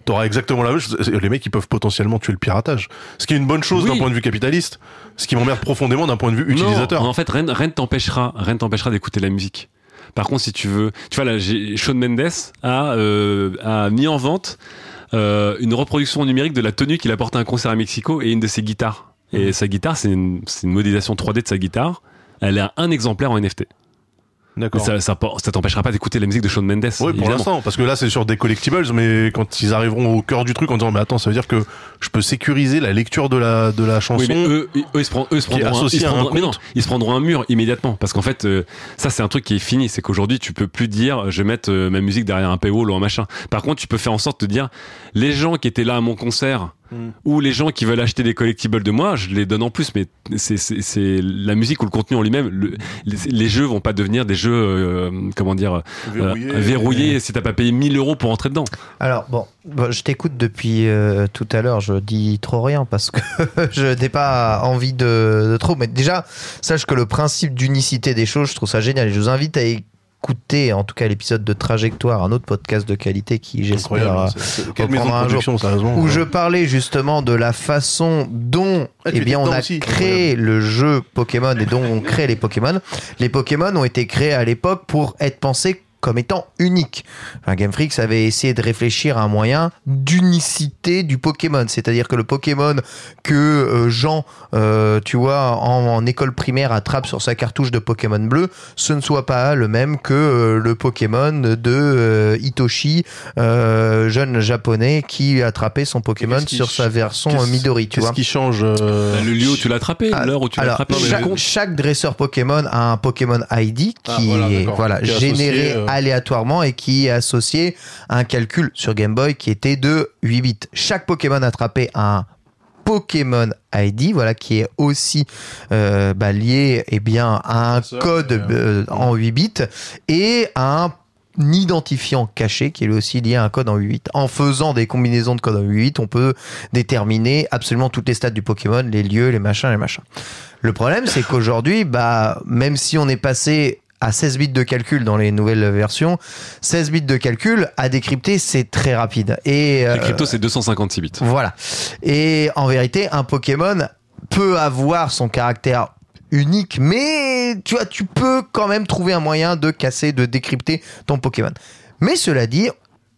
t'auras exactement la même chose. Les mecs, ils peuvent potentiellement tuer le piratage. Ce qui est une bonne chose
oui.
d'un point de vue capitaliste. Ce qui m'emmerde profondément d'un point de vue utilisateur.
Non, en fait, rien, rien ne t'empêchera, rien t'empêchera d'écouter la musique. Par contre, si tu veux, tu vois là, Shawn Mendes a, euh, a mis en vente une reproduction numérique de la tenue qu'il a portée à un concert à Mexico et une de ses guitares. Et sa guitare, c'est une, une modélisation 3D de sa guitare. Elle a un exemplaire en NFT.
D'accord.
Ça, ça, ça t'empêchera pas d'écouter la musique de Shawn Mendes.
Oui, pour l'instant, parce que là, c'est sur des collectibles, mais quand ils arriveront au cœur du truc en disant, mais attends, ça veut dire que je peux sécuriser la lecture de la, de la chanson.
Oui, mais eux, eux, ils se, prendront, eux, se prendront un, ils se prendront, mais non, ils se prendront un mur immédiatement. Parce qu'en fait, euh, ça, c'est un truc qui est fini. C'est qu'aujourd'hui, tu peux plus dire, je vais mettre euh, ma musique derrière un paywall ou un machin. Par contre, tu peux faire en sorte de dire, les gens qui étaient là à mon concert, Mm. Ou les gens qui veulent acheter des collectibles de moi, je les donne en plus, mais c'est la musique ou le contenu en lui-même. Le, les, jeux vont pas devenir des jeux, euh, comment dire, verrouillés, euh, verrouillés si t'as pas payé 1000 euros pour entrer dedans.
Alors bon, je t'écoute depuis euh, tout à l'heure, je dis trop rien parce que je n'ai pas envie de, de, trop. Mais déjà, sache que le principe d'unicité des choses, je trouve ça génial. Et je vous invite à écouter en tout cas l'épisode de Trajectoire, un autre podcast de qualité qui j'espère
euh, reprendra un jour,
où je parlais justement de la façon dont ah, eh bien on a créé le jeu Pokémon et dont on crée les Pokémon. Les Pokémon ont été créés à l'époque pour être pensés comme étant unique. Enfin, Game Freak avait essayé de réfléchir à un moyen d'unicité du Pokémon, c'est-à-dire que le Pokémon que euh, Jean, euh, tu vois, en, école primaire attrape sur sa cartouche de Pokémon bleu, ce ne soit pas le même que euh, le Pokémon de Hitoshi, jeune japonais qui a attrapé son Pokémon sur sa version Midori. Tu
vois. Qu'est-ce qui change bah,
Le lieu où tu l'as attrapé, ah, l'heure où tu l'as attrapé.
Chaque, chaque, dresseur Pokémon a un Pokémon ID ah, qui est voilà, généré aléatoirement et qui est associé à un calcul sur Game Boy qui était de 8 bits. Chaque Pokémon attrapé a un Pokémon ID, voilà, qui est aussi euh, bah, lié eh bien, à un code euh, en 8 bits et à un identifiant caché qui est aussi lié à un code en 8 bits. En faisant des combinaisons de codes en 8 bits, on peut déterminer absolument toutes les stats du Pokémon, les lieux, les machins, les machins. Le problème, c'est qu'aujourd'hui, bah, même si on est passé à 16 bits de calcul dans les nouvelles versions. 16 bits de calcul à décrypter, c'est très rapide. Et
euh, crypto, c'est 256 bits.
Voilà. Et en vérité, un Pokémon peut avoir son caractère unique, mais tu vois, tu peux quand même trouver un moyen de casser, de décrypter ton Pokémon. Mais cela dit,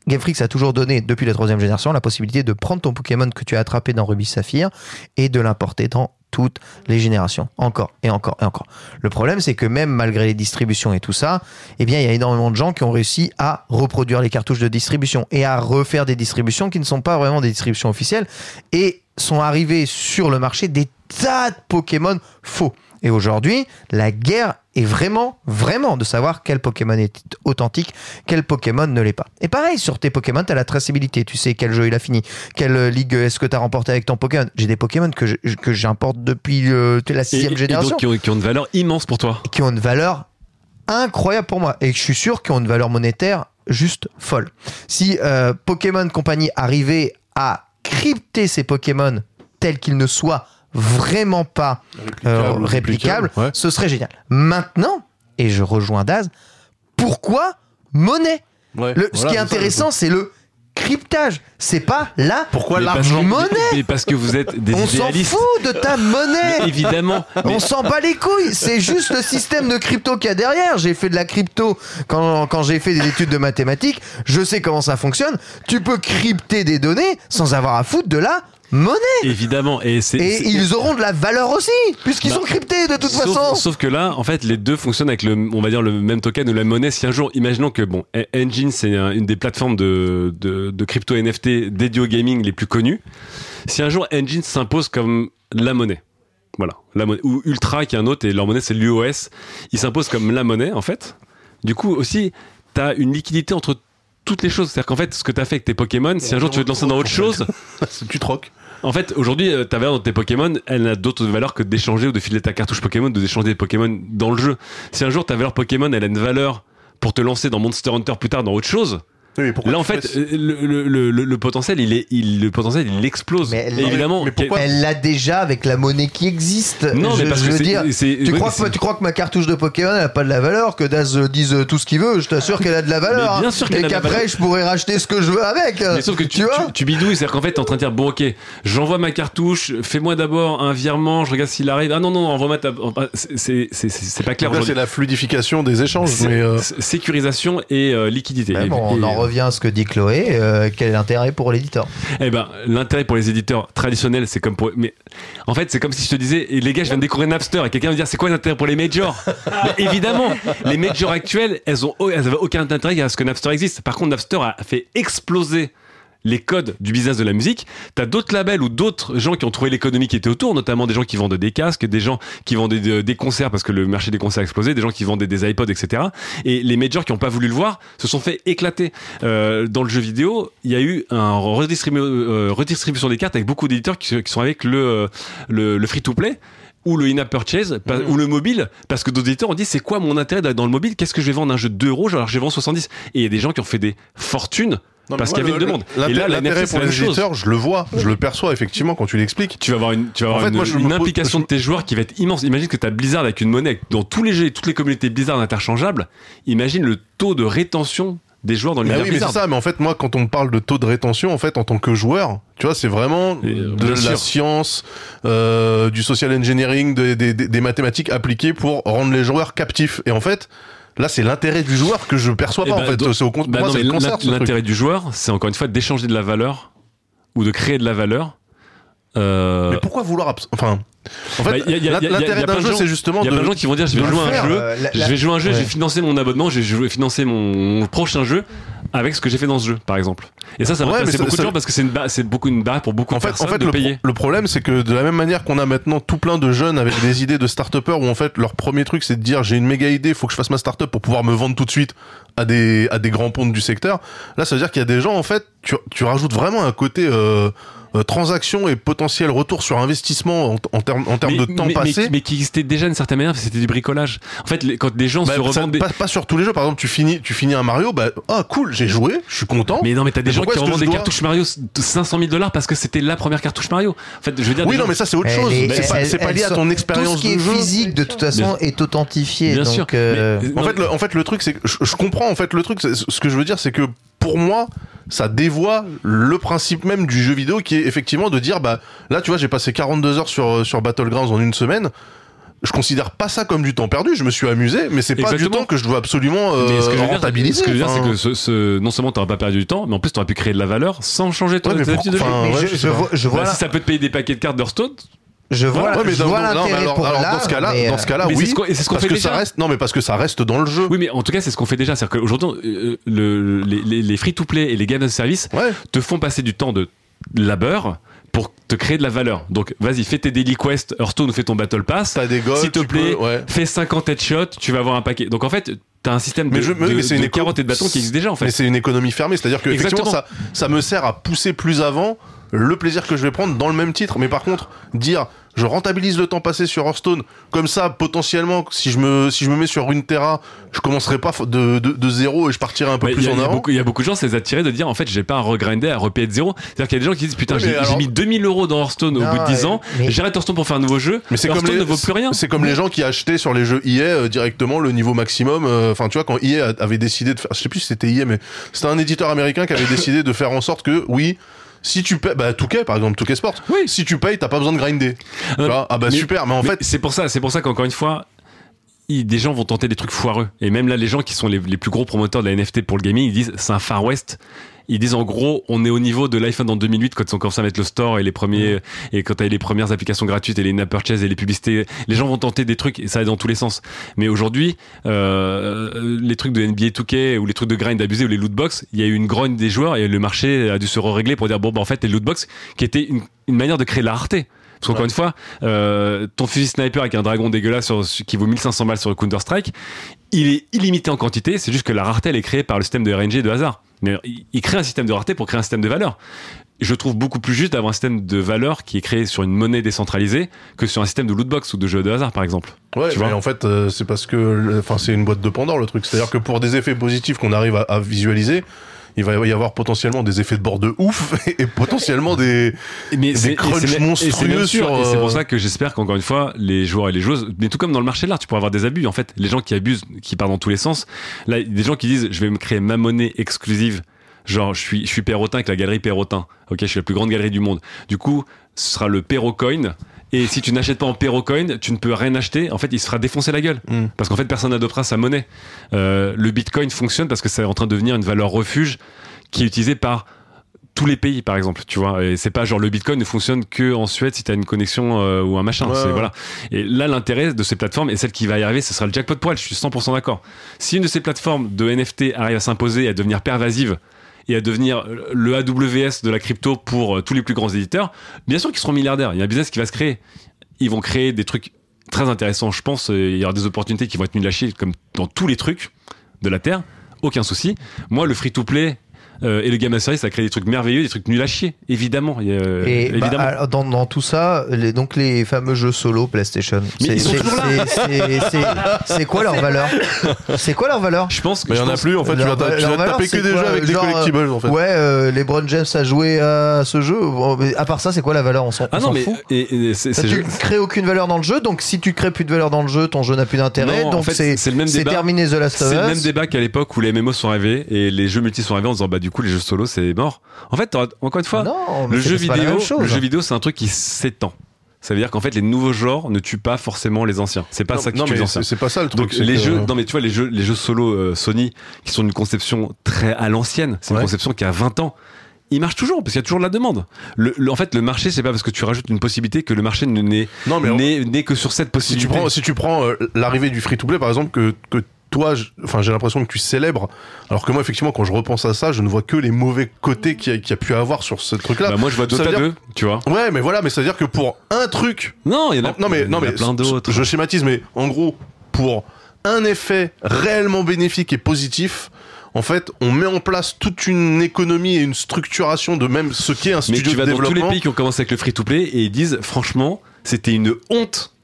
Game Freak a toujours donné, depuis la troisième génération, la possibilité de prendre ton Pokémon que tu as attrapé dans Ruby Saphir et de l'importer dans toutes les générations, encore et encore et encore. Le problème, c'est que même malgré les distributions et tout ça, eh bien, il y a énormément de gens qui ont réussi à reproduire les cartouches de distribution et à refaire des distributions qui ne sont pas vraiment des distributions officielles et sont arrivés sur le marché des tas de Pokémon faux. Et aujourd'hui, la guerre est vraiment, vraiment de savoir quel Pokémon est authentique, quel Pokémon ne l'est pas. Et pareil, sur tes Pokémon, tu as la traçabilité. Tu sais quel jeu il a fini, quelle ligue est-ce que tu as remporté avec ton Pokémon. J'ai des Pokémon que, que j'importe depuis euh, la sixième génération.
Et donc qui ont, une valeur immense pour toi.
Qui ont une valeur incroyable pour moi. Et je suis sûr qu'ils ont une valeur monétaire juste folle. Si euh, Pokémon Company arrivait à crypter ces Pokémon tels qu'ils ne soient vraiment pas réplicable, euh, ce serait génial. Maintenant, et je rejoins Daz, pourquoi monnaie? Ce qui est intéressant, c'est le cryptage. C'est pas là
pourquoi l'argent
monnaie?
parce que vous êtes des
On s'en fout de ta monnaie.
évidemment.
On s'en bat les couilles. C'est juste le système de crypto qu'il y a derrière. J'ai fait de la crypto quand, quand j'ai fait des études de mathématiques. Je sais comment ça fonctionne. Tu peux crypter des données sans avoir à foutre de la monnaie.
Évidemment. Et,
et ils auront de la valeur aussi, puisqu'ils bah, sont cryptés de toute façon.
Sauf que là, en fait, les deux fonctionnent avec le, on va dire, le même token ou la monnaie. Si un jour, imaginons que, bon, Engine, c'est une des plateformes de, de, crypto NFT dédiées au gaming les plus connues. Si un jour Engine s'impose comme la monnaie, voilà, la monnaie, ou Ultra qui est un autre et leur monnaie c'est l'UOS, ils s'imposent comme la monnaie en fait. Du coup aussi, tu as une liquidité entre toutes les choses. C'est-à-dire qu'en fait, ce que tu as fait avec tes Pokémon, si un jour tu veux te lancer dans autre chose,
tu troques.
En fait, aujourd'hui, euh, ta valeur dans tes Pokémon, elle n'a d'autres valeurs que d'échanger ou de filer ta cartouche Pokémon, de d'échanger des Pokémon dans le jeu. Si un jour ta valeur Pokémon, elle a une valeur pour te lancer dans Monster Hunter plus tard dans autre chose, Là, en fait, le, le, le, potentiel, il est, il, le potentiel, il explose. Mais elle, évidemment,
mais pourquoi elle l'a déjà avec la monnaie qui existe. Non, mais parce je veux dire, tu, crois que, tu crois que ma cartouche de Pokémon n'a pas de la valeur, que Daz dise tout ce qu'il veut, je t'assure qu'elle a de la valeur. bien sûr qu'elle Et qu'après, je pourrais racheter ce que je veux avec.
Mais sauf que tu, vois tu, bidouilles, c'est-à-dire qu'en fait, t'es en train de dire, bon, ok, j'envoie ma cartouche, fais-moi d'abord un virement, je regarde s'il arrive. Ah non, non, envoie-moi ta. C'est pas clair.
c'est la fluidification des échanges. Mais
euh, Sécurisation et euh, liquidité.
on en revient à ce que dit Chloé, euh, quel est l'intérêt pour l'éditeur?
Eh ben, l'intérêt pour les éditeurs traditionnels, c'est comme pour. Mais en fait, c'est comme si je te disais, les gars, je viens de découvrir Napster et quelqu'un me dire, c'est quoi l'intérêt pour les majors? Évidemment, les majors actuels, elles ont, aucun intérêt à ce que Napster existe. Par contre, Napster a fait exploser les codes du business de la musique. T'as d'autres labels ou d'autres gens qui ont trouvé l'économie qui était autour, notamment des gens qui vendent des casques, des gens qui vendent des, concerts parce que le marché des concerts a explosé, des gens qui vendent des iPods, etc. Et les majors qui n'ont pas voulu le voir se sont fait éclater. Euh, dans le jeu vidéo, il y a eu un euh, redistribution des cartes avec beaucoup d'éditeurs qui, sont avec le, euh, le, le free-to-play ou le in-app purchase ou le mobile parce que d'autres éditeurs ont dit c'est quoi mon intérêt dans le mobile? Qu'est-ce que je vais vendre? Un jeu de 2 euros alors je vais vendre 70 et il y a des gens qui ont fait des fortunes parce qu'il y avait une demande.
Et là, l'intérêt pour les éditeurs, je le vois, je le perçois effectivement quand tu l'expliques.
Tu vas avoir une, tu vas avoir une, implication de tes joueurs qui va être immense. Imagine que tu as Blizzard avec une monnaie dans tous les jeux, toutes les communautés Blizzard interchangeables. Imagine le taux de rétention des joueurs dans l'univers
oui, mais c'est ça. Mais en fait, moi, quand on parle de taux de rétention, en fait, en tant que joueur, tu vois, c'est vraiment euh, de la science, euh, du social engineering, des mathématiques appliquées pour rendre les joueurs captifs. Et en fait, Là, c'est l'intérêt du joueur que je perçois pas, en fait. C'est au bah
L'intérêt du joueur, c'est encore une fois d'échanger de la valeur ou de créer de la valeur.
Euh... Mais pourquoi vouloir. Enfin. En fait, bah, l'intérêt d'un jeu, c'est justement.
Il y a plein de gens qui vont dire je vais jouer un jeu, euh, je vais jouer un jeu, je vais financer mon abonnement, je vais financer mon prochain jeu avec ce que j'ai fait dans ce jeu, par exemple. Et ça, ça va passer beaucoup de gens parce que c'est beaucoup une barrière pour beaucoup
en
de personnes
en fait,
de
le
payer.
le problème, c'est que de la même manière qu'on a maintenant tout plein de jeunes avec des idées de start où en fait leur premier truc c'est de dire j'ai une méga idée, faut que je fasse ma start-up pour pouvoir me vendre tout de suite à des à des grands pontes du secteur. Là, ça veut dire qu'il y a des gens en fait, tu, tu rajoutes vraiment un côté euh, euh, transaction et potentiel retour sur investissement en, termes en de temps passé.
Mais, qui existait déjà d'une certaine manière, c'était du bricolage. En fait, quand des gens bah, se revendent.
Pas, sur tous les jeux. Par exemple, tu finis, tu finis un Mario, bah, ah cool, j'ai joué, je suis content.
Mais non, mais t'as des gens qui revendent des cartouches Mario de 500 000 dollars parce que c'était la première cartouche Mario. En fait, je veux dire.
Oui, non, mais ça, c'est autre chose. C'est pas, lié à ton expérience
Tout ce qui est physique, de toute façon, est authentifié. Bien sûr.
Euh, en fait, en fait, le truc, c'est que je comprends, en fait, le truc, ce que je veux dire, c'est que pour moi, ça dévoie le principe même du jeu vidéo qui est effectivement de dire bah là tu vois j'ai passé 42 heures sur sur Battlegrounds en une semaine je considère pas ça comme du temps perdu. Je me suis amusé, mais c'est pas du temps que je dois absolument euh, ce que rentabiliser.
ce que je veux dire, c'est que ce, ce, non seulement t'auras pas perdu du temps, mais en plus t'aurais pu créer de la valeur sans changer ton
ouais,
habitude de
jeu. je, vois, je vois
bah, si ça peut te payer des paquets de cartes d'Hearthstone,
je vois,
ouais, mais
je vois l'intérêt pour alors,
dans ce cas-là, dans ce cas-là, oui.
C'est ce qu'on
parce
fait
que
déjà.
ça reste, non, mais parce que ça reste dans le jeu.
Oui, mais en tout cas, c'est ce qu'on fait déjà. C'est-à-dire qu'aujourd'hui, euh, le, les, les free-to-play et les games de service
ouais.
te font passer du temps de labeur pour te créer de la valeur. Donc, vas-y, fais tes daily quests, Hearthstone fait ton battle pass.
T'as des
S'il te plaît,
peux, ouais.
fais 50 headshots, tu vas avoir un paquet. Donc, en fait, t'as un système
mais
de,
je,
de,
mais
de, de carottes et de bâtons qui existe déjà, en fait.
Mais c'est une économie fermée. C'est-à-dire que, effectivement, ça, ça me sert à pousser plus avant le plaisir que je vais prendre dans le même titre. Mais par contre, dire je rentabilise le temps passé sur Hearthstone, comme ça, potentiellement, si je me, si je me mets sur une Terra, je commencerai pas de, de, de zéro et je partirai un peu
Mais
plus
a,
en
y a
avant.
beaucoup- Il y a beaucoup de gens, c'est attiré de dire en fait, j'ai pas à regrinder, à repayer de zéro. C'est-à-dire qu'il y a des gens qui disent putain, j'ai
alors-
mis 2000 euros dans Hearthstone au
Non,
bout de 10 ans,
mais-
j'arrête Hearthstone pour faire un nouveau jeu.
Mais c'est comme
Hearthstone
les,
ne vaut plus rien.
C'est comme les gens qui achetaient sur les jeux EA euh, directement le niveau maximum. euh, Enfin, tu vois, quand EA avait décidé de faire, je sais plus si c'était EA, mais c'était un éditeur américain qui avait décidé de faire en sorte que, oui, si tu payes, bah, Touquet, par exemple, Touquet Sport.
Oui.
Si tu payes, t'as pas besoin de grinder. Tu vois ah bah
mais-
super, mais en
Mais
fait,
c'est pour ça, c'est pour ça qu'encore une fois, des gens vont tenter des trucs foireux. Et même là, les gens qui sont les, les plus gros promoteurs de la NFT pour le gaming, ils disent c'est un Far West. Ils disent en gros, on est au niveau de l'iPhone en 2008 quand ils ont commencé à mettre le store et les premiers et quand t'as les premières applications gratuites et les in-app purchase et les publicités. Les gens vont tenter des trucs et ça va dans tous les sens. Mais aujourd'hui, euh, les trucs de NBA 2K ou les trucs de grind abusé ou les loot box, il y a eu une grogne des joueurs et le marché a dû se régler pour dire bon bah en fait les loot box qui était une, une manière de créer la rareté. Parce qu'encore une fois, euh, ton fusil sniper avec un dragon dégueulasse sur- qui vaut 1500 balles sur Counter Strike, il est illimité en quantité. C'est juste que la rareté elle est créée par le système de RNG de hasard. Mais il, crée un système de rareté pour créer un système de valeur. Je trouve beaucoup plus juste d'avoir un système de valeur qui est créé sur une monnaie décentralisée que sur un système de lootbox ou de jeu de hasard, par exemple.
ouais,
tu
mais
vois
en fait, euh, c'est parce que, enfin, c'est une boîte de Pandore le truc. C'est-à-dire que pour des effets positifs qu'on arrive à, à visualiser, il va y avoir potentiellement des effets de bord de ouf et potentiellement des,
mais
des crunchs monstrueux
c'est
euh,
pour ça que j'espère qu'encore une fois les joueurs et les joueuses mais tout comme dans le marché de l'art tu pourrais avoir des abus en fait les gens qui abusent qui partent dans tous les sens là des gens qui disent je vais me créer ma monnaie exclusive genre je suis je suis Perrotin avec la galerie Perrotin ok je suis la plus grande galerie du monde du coup ce sera le Perrocoin. Et si tu n'achètes pas en Perrocoin, tu ne peux rien acheter. En fait, il se fera défoncer la gueule.
Mm.
Parce qu'en fait, personne n'adoptera sa monnaie. Euh, le Bitcoin fonctionne parce que c'est en train de devenir une valeur refuge qui est utilisée par tous les pays par exemple tu vois et c'est pas genre le bitcoin ne fonctionne que en Suède si tu as une connexion euh, ou un machin
Ouais,
c'est
ouais.
voilà et là l'intérêt de ces plateformes et celle qui va y arriver ce sera le jackpot pour elle je suis 100% d'accord si une de ces plateformes de NFT arrive à s'imposer et à devenir pervasive et à devenir le AWS de la crypto pour euh, tous les plus grands éditeurs bien sûr qu'ils seront milliardaires. Il y a un business qui va se créer. Ils vont créer des trucs très intéressants je pense euh, il y aura des opportunités qui vont être nuls à chier comme dans tous les trucs de la terre. Aucun souci. Moi le free to play euh, et le game a service, ça crée des trucs merveilleux, des trucs nuls à chier, évidemment. a-
Et bah,
évidemment.
dans, dans tout ça, les, donc les fameux jeux solo PlayStation, c'est c'est- c'est- c'est- c'est- c'est quoi leur valeur? C'est quoi leur valeur?
Je pense que
Mais il y en a plus, en fait, tu vas,
leur-
ta- tu
leur
vas
valeur,
taper que
c'est
des jeux avec des collectibles, en fait.
Ouais, euh, LeBron James a joué à ce jeu. Bon, mais à part ça, c'est quoi la valeur? On s'en
Ah non,
s'en
mais
fout.
et, et c'est,
Ça,
c'est-
tu crées aucune valeur dans le jeu, donc si tu crées plus de valeur dans le jeu, ton jeu n'a plus d'intérêt.
En
donc
fait,
c'est
c'est le même
c'est
débat.
terminé The Last of
c'est
Us.
le même débat qu'à l'époque où les MMO sont arrivés et les jeux multi sont arrivés en disant bah du coup les jeux solo c'est mort. En fait, encore une fois,
Non,
le jeu vidéo,
chose.
le jeu vidéo c'est un truc qui s'étend. Ça veut dire qu'en fait les nouveaux genres ne tuent pas forcément les anciens. C'est pas
Non,
ça qui
non,
tue
mais
les anciens.
c'est pas ça le truc.
Donc les
que-
jeux, non mais tu vois les jeux, les jeux solo euh, Sony qui sont d'une conception très à l'ancienne, c'est une
Ouais.
conception qui a 20 ans. Ils marchent toujours parce qu'il y a toujours de la demande. Le, le- en fait, le marché, c'est pas parce que tu rajoutes une possibilité que le marché ne n'est
Non, mais
n'est- que sur cette
si
possibilité.
tu prends, si tu prends euh, l'arrivée du free-to-play, par exemple, que, que toi, enfin, j'ai l'impression que tu célèbres, alors que moi, effectivement, quand je repense à ça, je ne vois que les mauvais côtés qu'il y, a- qu'il y a pu avoir sur ce truc-là.
Bah, moi, je vois Dota
dire-
2, tu vois.
Ouais, mais voilà, mais ça veut dire que pour un truc,
Non, il y en a,
non, mais non mais
plein d'autres.
Je schématise, mais en gros, pour un effet réellement bénéfique et positif. En fait, on met en place toute une économie et une structuration de même ce qu'est un
Mais
studio
tu vas
de
dans tous les
développement.
pays qui ont commencé avec le free-to-play et ils disent, franchement, c'était une honte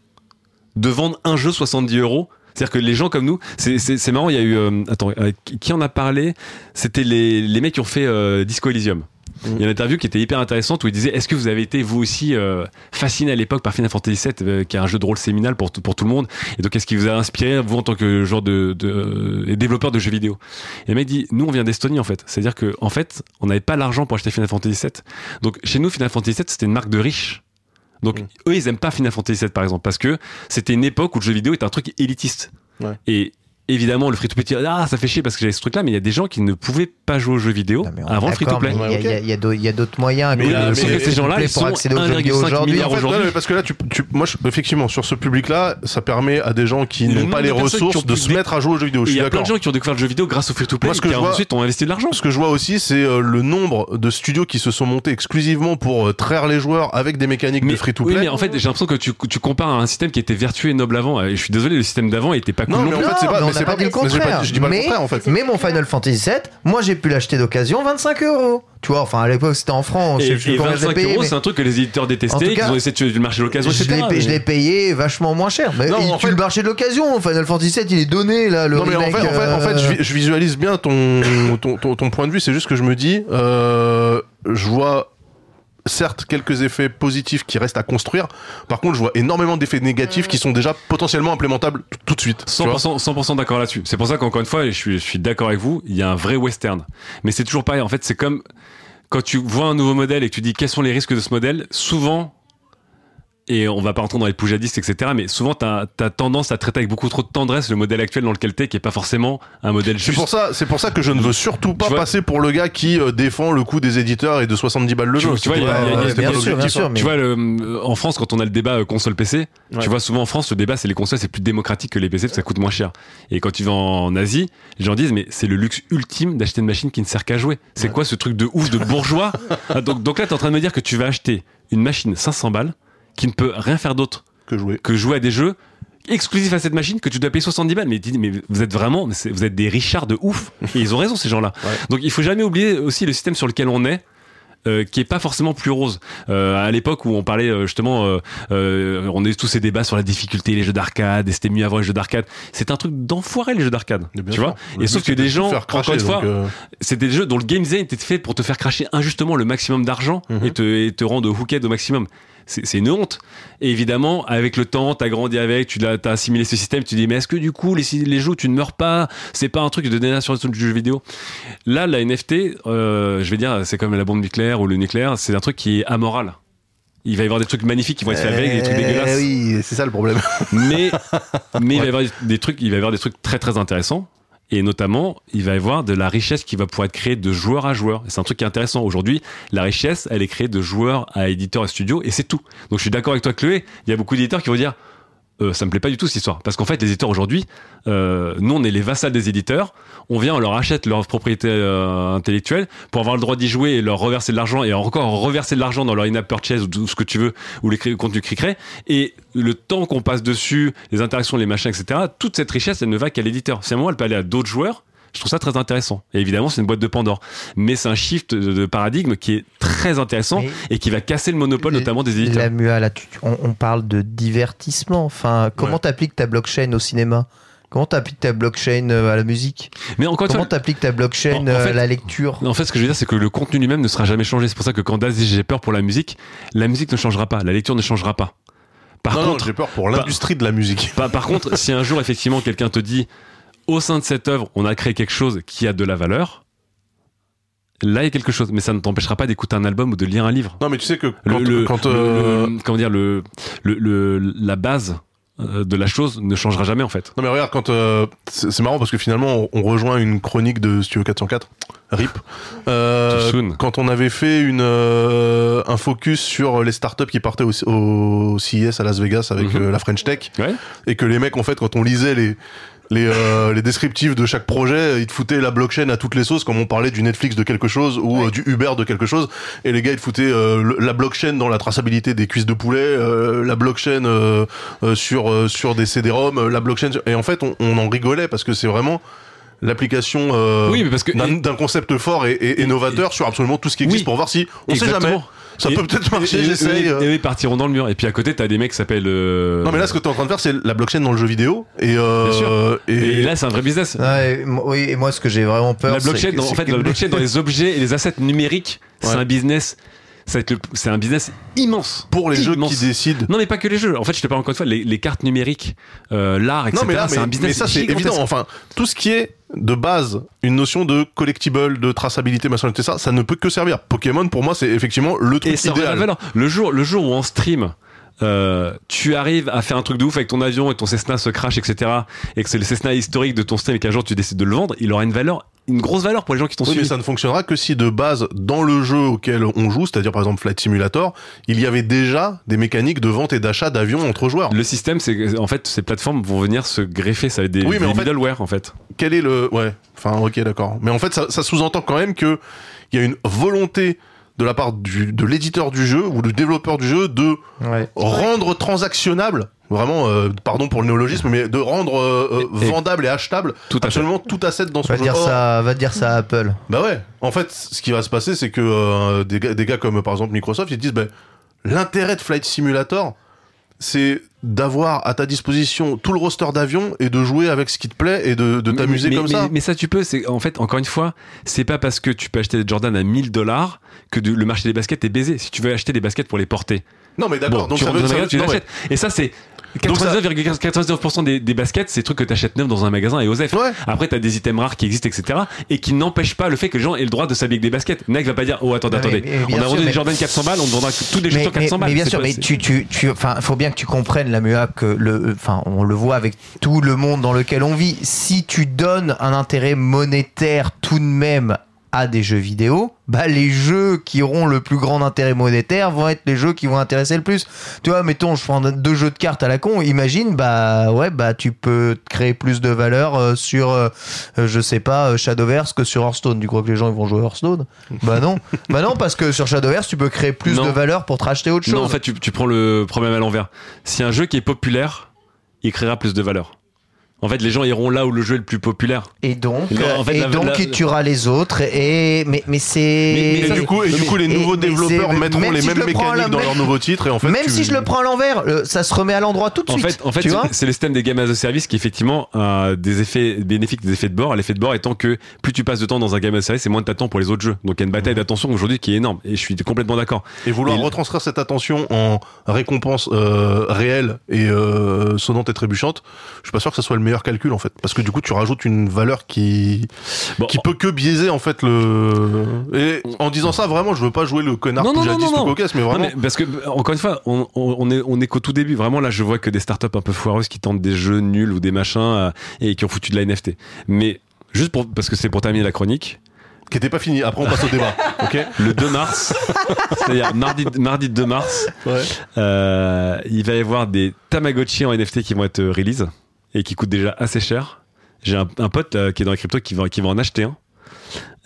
de vendre un jeu 70 euros. C'est-à-dire que les gens comme nous, c'est- c'est c'est marrant, il y a eu... euh, attends, euh, qui- en a parlé? C'était les, les mecs qui ont fait euh, Disco Elysium. Il y a une interview qui était hyper intéressante où il disait Est-ce que vous avez été vous aussi euh, fasciné à l'époque par Final Fantasy VII, euh, qui est un jeu de rôle séminal pour, tout- pour tout le monde? Et donc, est-ce qui vous a inspiré, vous, en tant que genre de, de euh, développeur de jeux vidéo? Et le mec dit Nous, on vient d'Estonie, en fait. C'est-à-dire que en fait, on n'avait pas l'argent pour acheter Final Fantasy VII. Donc, chez nous, Final Fantasy VII, c'était une marque de riches. Donc,
Mm.
eux, ils aiment pas Final Fantasy VII, par exemple, parce que c'était une époque où le jeu vidéo était un truc élitiste.
Ouais.
Et évidemment, le free-to-play, ah, ça fait chier parce que j'avais ce truc-là, mais il y a des gens qui ne pouvaient pas jouer aux jeux vidéo
Non, mais on est
avant le
d'accord,
free-to-play.
mais Il y a- il y a- il y a d'autres- il y a d'autres moyens.
Mais
que
là, mais-
ces gens-là, ils
pour
sont
accéder aux jeux vidéo
1,5
aujourd'hui.
milliard
En fait,
aujourd'hui.
non, mais parce que là, tu, tu- moi, je- effectivement, sur ce public-là, ça permet à des gens qui
Le
n'ont
nombre
pas
de
les
personnes qui
ressources
ont
de
pu
se
dé-
mettre à jouer aux jeux vidéo. Je
il
suis
y a plein
d'accord.
de gens qui ont découvert le jeu vidéo grâce au free-to-play
Moi, ce que
qui
je vois-
ensuite ont investi de l'argent.
Ce que je vois aussi, c'est euh, le nombre de studios qui se sont montés exclusivement pour euh, traire les joueurs avec des mécaniques de
oui,
free-to-play.
mais en fait, j'ai l'impression que tu, tu compares à un système qui était vertueux et noble avant. Et je suis désolé, le système d'avant était pas cool
Non,
non,
mais en
plus.
fait, c'est pas-
mais
mais
on
c'est
n'a pas
pas-
dit le
mais j'ai pas-
contraire.
je dis pas le
mais,
contraire, en fait.
mais mon Final Fantasy VII, moi j'ai pu l'acheter d'occasion 25 euros. Tu vois, enfin à l'époque c'était en francs.
Et,
je sais plus
et
combien je l'ai
25
payé,
euros,
mais
c'est un truc que les éditeurs
En
détestaient,
cas,
qu'ils ont essayé de tuer du marché de l'occasion,
je
etc.
l'ai payé- je
mais-
l'ai payé vachement moins cher. Mais
Non,
il
en
tue
fait-
le marché de l'occasion. Final Fantasy VII il est donné là. Le
Non mais en
remake,
fait, en fait, en fait,
euh,
je, je visualise bien ton, ton, ton, ton point de vue. C'est juste que je me dis, euh, je vois certes quelques effets positifs qui restent à construire. Par contre, je vois énormément d'effets négatifs qui sont déjà potentiellement implémentables tout de suite. tu vois.
100%, 100% d'accord là-dessus. C'est pour ça qu'encore une fois, je suis, je suis d'accord avec vous, il y a un vrai western. Mais c'est toujours pareil. En fait, c'est comme quand tu vois un nouveau modèle et que tu dis quels sont les risques de ce modèle, souvent, et on va pas rentrer dans les poujadistes, etc., mais souvent, t'as as tendance à traiter avec beaucoup trop de tendresse le modèle actuel dans lequel t'es, qui est pas forcément un modèle
C'est
juste.
pour ça, c'est pour ça que je ne veux surtout pas
Tu
passer pour le gars qui euh, défend le coût des éditeurs et de 70 balles le
Tu-
jeu.
tu vois, Tu vois, le, en France, quand on a le débat euh, console-PC,
Ouais.
tu vois, souvent en France, le débat, c'est les consoles, c'est plus démocratique que les PC parce que ça coûte moins cher. Et quand tu vas en Asie, les gens disent, mais c'est le luxe ultime d'acheter une machine qui ne sert qu'à jouer. C'est quoi ce truc de ouf de bourgeois? Ah, donc, donc là, t'es en train de me dire que tu vas acheter une machine 500 balles qui ne peut rien faire d'autre
que jouer.
que jouer à des jeux exclusifs à cette machine que tu dois payer 70 balles. Mais, vous êtes vraiment, vous êtes des richards de ouf. Et ils ont raison, ces gens-là.
Ouais.
Donc il faut jamais oublier aussi le système sur lequel on est. euh, qui est pas forcément plus rose. Euh, à l'époque où on parlait euh, justement, euh, on a eu tous ces débats sur la difficulté, les jeux d'arcade, et c'était mieux avant les jeux d'arcade. C'est un truc d'enfoiré les jeux d'arcade, tu
sûr.
vois.
Le
Et sauf que des
de
gens,
cracher,
encore une fois, c'était des jeux dont le game design était fait pour te faire cracher injustement le maximum d'argent
Mhm.
et, te, et te rendre hooked au maximum. C'est une honte. Et évidemment, avec le temps, t'as grandi avec, tu t'as assimilé ce système, tu dis, mais est-ce que du coup, les, les jeux tu ne meurs pas, c'est pas un truc de dénaturation du jeu vidéo? Là, la NFT, euh, je vais dire, c'est comme la bombe nucléaire ou le nucléaire, c'est un truc qui est amoral. Il va y avoir des trucs magnifiques qui vont être faits avec, des trucs
Eh
dégueulasses.
Oui, c'est ça le problème.
Mais, mais il va y avoir des trucs, il va y avoir des trucs très très intéressants. Et notamment, il va y avoir de la richesse qui va pouvoir être créée de joueur à joueur. C'est un truc qui est intéressant. Aujourd'hui, la richesse, elle est créée de joueur à éditeur et studio, et c'est tout. Donc je suis d'accord avec toi, Chloé. Il y a beaucoup d'éditeurs qui vont dire, euh, ça me plaît pas du tout cette histoire. Parce qu'en fait, les éditeurs aujourd'hui, euh, nous, on est les vassals des éditeurs. On vient, on leur achète leur propriété euh, intellectuelle pour avoir le droit d'y jouer et leur reverser de l'argent et encore reverser de l'argent dans leur in-app purchase ou ce que tu veux ou les contenus créent. Et le temps qu'on passe dessus, les interactions, les machins, etc., toute cette richesse, elle ne va qu'à l'éditeur. À un moment, elle peut aller à d'autres joueurs, je trouve ça très intéressant. Et évidemment, c'est une boîte de Pandore. Mais c'est un shift de, de paradigme qui est très intéressant
Mais-
et qui va casser le monopole, notamment des éditeurs.
La MUA, là, tu- on, on parle de divertissement. Enfin, comment
Ouais.
t'appliques ta blockchain au cinéma? Comment t'appliques ta blockchain euh, à la musique?
Mais encore
Comment t'appliques ta blockchain
En- en
euh,
fait-
à la lecture?
En fait, ce que je veux dire, c'est que le contenu lui-même ne sera jamais changé. C'est pour ça que quand Daz dit j'ai peur pour la musique, la musique ne changera pas, la lecture ne changera pas. Par
non, non,
contre,
j'ai peur pour l'industrie de la musique.
par, par contre, si un jour effectivement quelqu'un te dit au sein de cette œuvre, on a créé quelque chose qui a de la valeur, là il y a quelque chose. Mais ça ne t'empêchera pas d'écouter un album ou de lire un livre.
Non, mais tu sais que quand,
le,
quand,
le-
euh,
le- comment dire le, la base euh, de la chose ne changera jamais en fait.
Non mais regarde quand euh, c'est marrant parce que finalement on, on rejoint une chronique de Studio 404 RIP euh,
Too soon.
quand on avait fait une un focus sur les startups qui partaient au, au CES à Las Vegas avec
Mhm.
la French Tech
Ouais.
et que les mecs en fait quand on lisait les les, euh, les descriptifs de chaque projet, ils te foutaient la blockchain à toutes les sauces, comme on parlait du Netflix de quelque chose ou euh, du Uber de quelque chose. Et les gars, ils te foutaient euh, la blockchain dans la traçabilité des cuisses de poulet, euh, la blockchain euh, euh, sur euh, sur des CD-ROM, la blockchain. sur- Et en fait, on, on en rigolait parce que c'est vraiment l'application euh,
Oui,
d'un concept fort et, et- et novateur sur absolument tout ce qui existe
Oui.
pour voir si on sait jamais. Ça
Et-
peut peut-être marcher,
et- et-
j'essaye.
Et, et ils partiront dans le mur. Et puis à côté, t'as des mecs qui s'appellent. euh,
Non mais là, ce que tu es en train de faire, c'est la blockchain dans le jeu vidéo. Et, euh,
Bien sûr.
et,
Et là, c'est un vrai business.
Oui, et moi, ce que j'ai vraiment peur,
la
c'est
blockchain,
que-
dans, en fait, la blockchain dans les objets et les assets numériques, c'est un business. C'est un business immense.
pour les jeux qui décident.
Non, mais pas que les jeux. En fait, je te parle encore une fois, les, les cartes numériques, euh, l'art, etc.
Non mais là,
c'est un business
mais ça c'est évident. Enfin, tout ce qui est de base, une notion de collectible, de traçabilité, machin, tout ça, ça ne peut que servir. Pokémon, pour moi, c'est effectivement le truc
Et
idéal.
valeur. Le jour, le jour où en stream, euh, tu arrives à faire un truc de ouf avec ton avion et ton Cessna se crash, etc., et que c'est le Cessna historique de ton stream et qu'un jour tu décides de le vendre, il aura une valeur, une grosse valeur pour les gens qui t'ont
Oui, mais
suivi.
ça ne fonctionnera que si de base, dans le jeu auquel on joue, c'est-à-dire par exemple Flight Simulator, il y avait déjà des mécaniques de vente et d'achat d'avions entre joueurs.
Le système, c'est que, en fait, ces plateformes vont venir se greffer, ça va être des,
Oui, mais
des
en fait-
middleware, en fait.
Quel est le... Ouais, enfin ok d'accord. Mais en fait, ça, ça sous-entend quand même que il y a une volonté de la part du, de l'éditeur du jeu ou du développeur du jeu de
Ouais.
rendre transactionnable vraiment euh, pardon pour le néologisme mais de rendre euh, euh,
Et-
vendable et achetable
Tout à fait.
absolument tout asset dans son
Va
jeu
dire
Or,
ça, va dire ça à Apple.
bah ouais en fait ce qui va se passer c'est que euh, des, gars, des gars comme par exemple Microsoft ils disent bah, l'intérêt de Flight Simulator c'est d'avoir à ta disposition tout le roster d'avions et de jouer avec ce qui te plaît et de, de t'amuser
Mais-
comme
mais,
ça
Mais ça, tu peux. C'est en fait, encore une fois, c'est pas parce que tu peux acheter des Jordan à 1000 dollars que du- le marché des baskets est baisé. Si tu veux acheter des baskets pour les porter,
non mais d'accord
bon,
donc
tu
ça
rentres
veut,
dans un
ça
magasin,
veut-
tu
non,
l'achètes. Et ça, c'est
Donc ça-
99,99% des, des baskets, c'est des trucs que tu achètes neuf dans un magasin et Osef.
Ouais.
Après, t'as des items rares qui existent, etc. Et qui n'empêchent pas le fait que les gens aient le droit de s'habiller avec des baskets. Nike va pas dire, oh, attendez,
mais-
attendez.
mais
on a vendu
mais-
des Jordan 400 balles, on vendra tous des
mais,
chaussures 400
mais-
balles.
mais bien sûr,
pas-
mais tu, tu, tu, enfin, faut bien que tu comprennes la MUA que le, enfin, on le voit avec tout le monde dans lequel on vit. Si tu donnes un intérêt monétaire tout de même à des jeux vidéo, bah les jeux qui auront le plus grand intérêt monétaire vont être les jeux qui vont intéresser le plus. Tu vois, mettons, je prends deux jeux de cartes à la con. Imagine, bah ouais, bah tu peux créer plus de valeur euh, sur, euh, euh, je sais pas, euh, Shadowverse que sur Hearthstone. Tu crois que les gens ils vont jouer Hearthstone? Bah non, bah non, parce que sur Shadowverse tu peux créer plus
Non.
de valeur pour te racheter autre chose.
Non, en fait, tu, tu prends le problème à l'envers. Si un jeu qui est populaire, il créera plus de valeur. En fait, les gens iront là où le jeu est le plus populaire.
Et donc,
en fait,
et
la-
donc
la-
il tuera les autres. Et mais mais c'est
Mais-
et
mais ça,
du coup, et du coup les
et-
nouveaux
mais
développeurs
c'est-
mettront
même
les
si
mêmes
le prends à
mécaniques dans leurs nouveaux titres et en fait
même
tu-
si je le prends à l'envers, le- ça se remet à l'endroit tout de
En
suite.
fait, en fait,
tu vois
c'est- c'est le système des games as a service qui effectivement a des effets bénéfiques, des effets de bord. L'effet de bord étant que plus tu passes de temps dans un game as a service, et moins tu temps pour les autres jeux. Donc il y a une bataille d'attention aujourd'hui qui est énorme. Et je suis complètement d'accord.
Et vouloir
Et-
retranscrire cette attention en récompense euh, réelle et euh, sonnante et trébuchante, je suis pas sûr que ce soit le meilleur calcul en fait, parce que du coup tu rajoutes une valeur qui qui peut que biaiser en fait le. Et en disant ça, vraiment, je veux pas jouer le connard non, poujadiste ou cocasse, mais vraiment.
parce que encore une fois, on, on est on est qu'au tout début. Vraiment là, je vois que des startups un peu foireuses qui tentent des jeux nuls ou des machins euh, et qui ont foutu de la NFT. Mais juste pour parce que c'est pour terminer la chronique
qui était pas fini. Après, on passe au débat. Ok.
Le 2 mars, c'est-à-dire mardi, mardi 2 mars, euh, il va y avoir des Tamagotchi en NFT qui vont être release et qui coûtent déjà assez cher. J'ai un, pote qui est dans la crypto qui va, qui va en acheter un.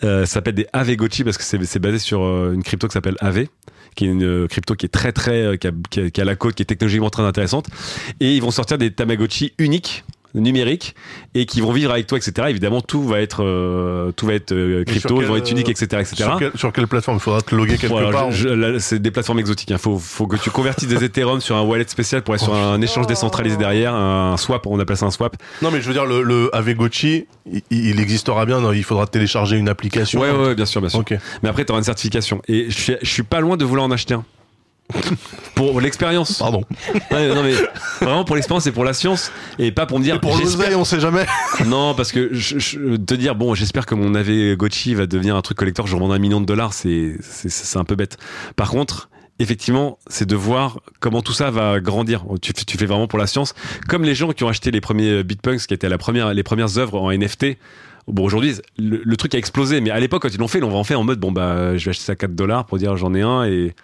Euh, ça s'appelle des Avegotchi parce que c'est basé sur euh, une crypto qui s'appelle Ave qui est une crypto qui est très très qui a, qui a, la côte qui est technologiquement très intéressante et ils vont sortir des Tamagotchi uniques numériques et qui vont vivre avec toi, etc. Évidemment, tout va être, euh, tout va être euh, crypto, ils vont être uniques, etc., etc.
Sur, quelle plateforme? Il faudra te loguer quelque part.
C'est des plateformes exotiques. Il hein. faut, faut que tu convertisses des Ethereum sur un wallet spécial pour aller sur un échange décentralisé derrière, un swap, on appelle ça un swap.
Non, mais je veux dire, le, le Avegotchi, il, existera bien. il faudra télécharger une application.
Ouais, ouais, bien sûr, bien sûr. Mais après, tu auras une certification. Et je suis, je suis pas loin de vouloir en acheter un pour l'expérience.
Pardon.
non mais vraiment pour l'expérience et pour la science et pas pour me dire. Et
pour l'oseille, on sait jamais.
non parce que je, te dire bon, j'espère que mon AV Gotchi va devenir un truc collector. Je revends un million de dollars, c'est c'est un peu bête. Par contre. Effectivement, c'est de voir comment tout ça va grandir. Tu, tu fais vraiment pour la science, comme les gens qui ont acheté les premiers Bitpunks, qui étaient la première, les premières œuvres en NFT. Bon, aujourd'hui, le, le, truc a explosé, mais à l'époque, quand ils l'ont fait, ils l'ont fait en mode bon bah, je vais acheter ça à 4 dollars pour dire j'en ai un et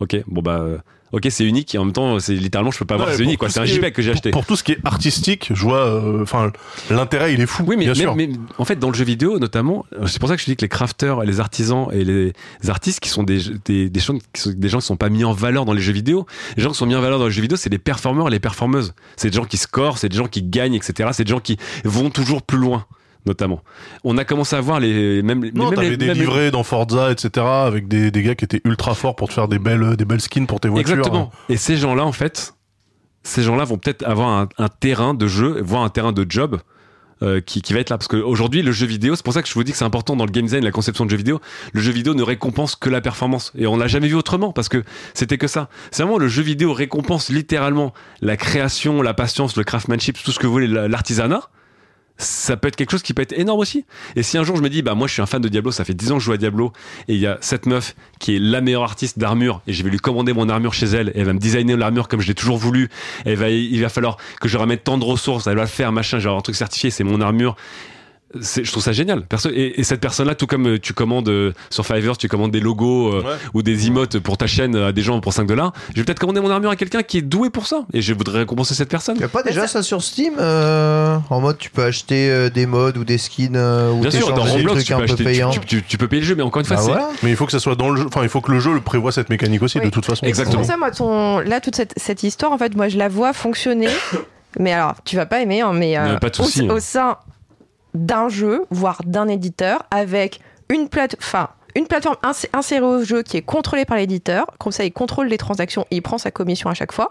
Ok, bon bah. Euh, ok, c'est unique et en même temps, c'est littéralement, je peux pas voir, c'est unique quoi. C'est un JPEG que j'ai acheté.
Pour, tout ce qui est artistique, je vois, euh, enfin, l'intérêt il est fou. Oui, mais, bien sûr.
mais, en fait, dans le jeu vidéo notamment, c'est pour ça que je dis que les crafters, les artisans et les artistes qui sont des des, des, gens, qui sont, des gens qui sont pas mis en valeur dans les jeux vidéo, les gens qui sont mis en valeur dans les jeux vidéo, c'est les performeurs et les performeuses. C'est des gens qui scorent, c'est des gens qui gagnent, etc. C'est des gens qui vont toujours plus loin notamment. On a commencé à voir les même
non,
même,
des livrets dans Forza, etc. avec des, des, gars qui étaient ultra forts pour te faire des belles des belles skins pour tes voitures.
Exactement. Et ces gens-là, en fait, ces gens-là vont peut-être avoir un, un, terrain de jeu, voire un terrain de job. Euh, qui, qui va être là parce qu'aujourd'hui le jeu vidéo c'est pour ça que je vous dis que c'est important dans le game design la conception de jeu vidéo le jeu vidéo ne récompense que la performance et on l'a jamais vu autrement parce que c'était que ça c'est vraiment le jeu vidéo récompense littéralement la création la patience le craftsmanship tout ce que vous voulez l'artisanat ça peut être quelque chose qui peut être énorme aussi. Et si un jour je me dis, bah moi je suis un fan de Diablo, ça fait 10 ans que je joue à Diablo, et il y a cette meuf qui est la meilleure artiste d'armure, et je vais lui commander mon armure chez elle, et elle va me designer l'armure comme je l'ai toujours voulu, elle va, il va falloir que je ramène tant de ressources, elle va le faire, machin, j'ai un truc certifié, c'est mon armure, je trouve ça génial. Et, et cette personne-là, tout comme euh, tu commandes euh, sur Fiverr, tu commandes des logos euh, ou des emotes pour ta chaîne à des gens pour 5 dollars, je vais peut-être commander mon armure à quelqu'un qui est doué pour ça. Et je voudrais récompenser cette personne.
Y a pas déjà ça sur Steam En mode, tu peux acheter des modes ou des skins ou
Bien sûr, dans Roblox, tu peux, acheter, tu, tu, peux payer le jeu, mais encore une fois,
bah
c'est.
Mais il faut que ça soit dans le jeu. Enfin, il faut que le jeu le prévoit cette mécanique aussi, de toute façon.
Exactement.
C'est pour ça, moi, là, toute cette, cette histoire, en fait, moi, je la vois fonctionner. Mais alors, tu vas pas aimer, hein, mais
pas de
au, au sein d'un jeu, voire d'un éditeur, avec une plate, une plateforme insérée au jeu qui est contrôlée par l'éditeur. Comme ça, il contrôle les transactions et il prend sa commission à chaque fois.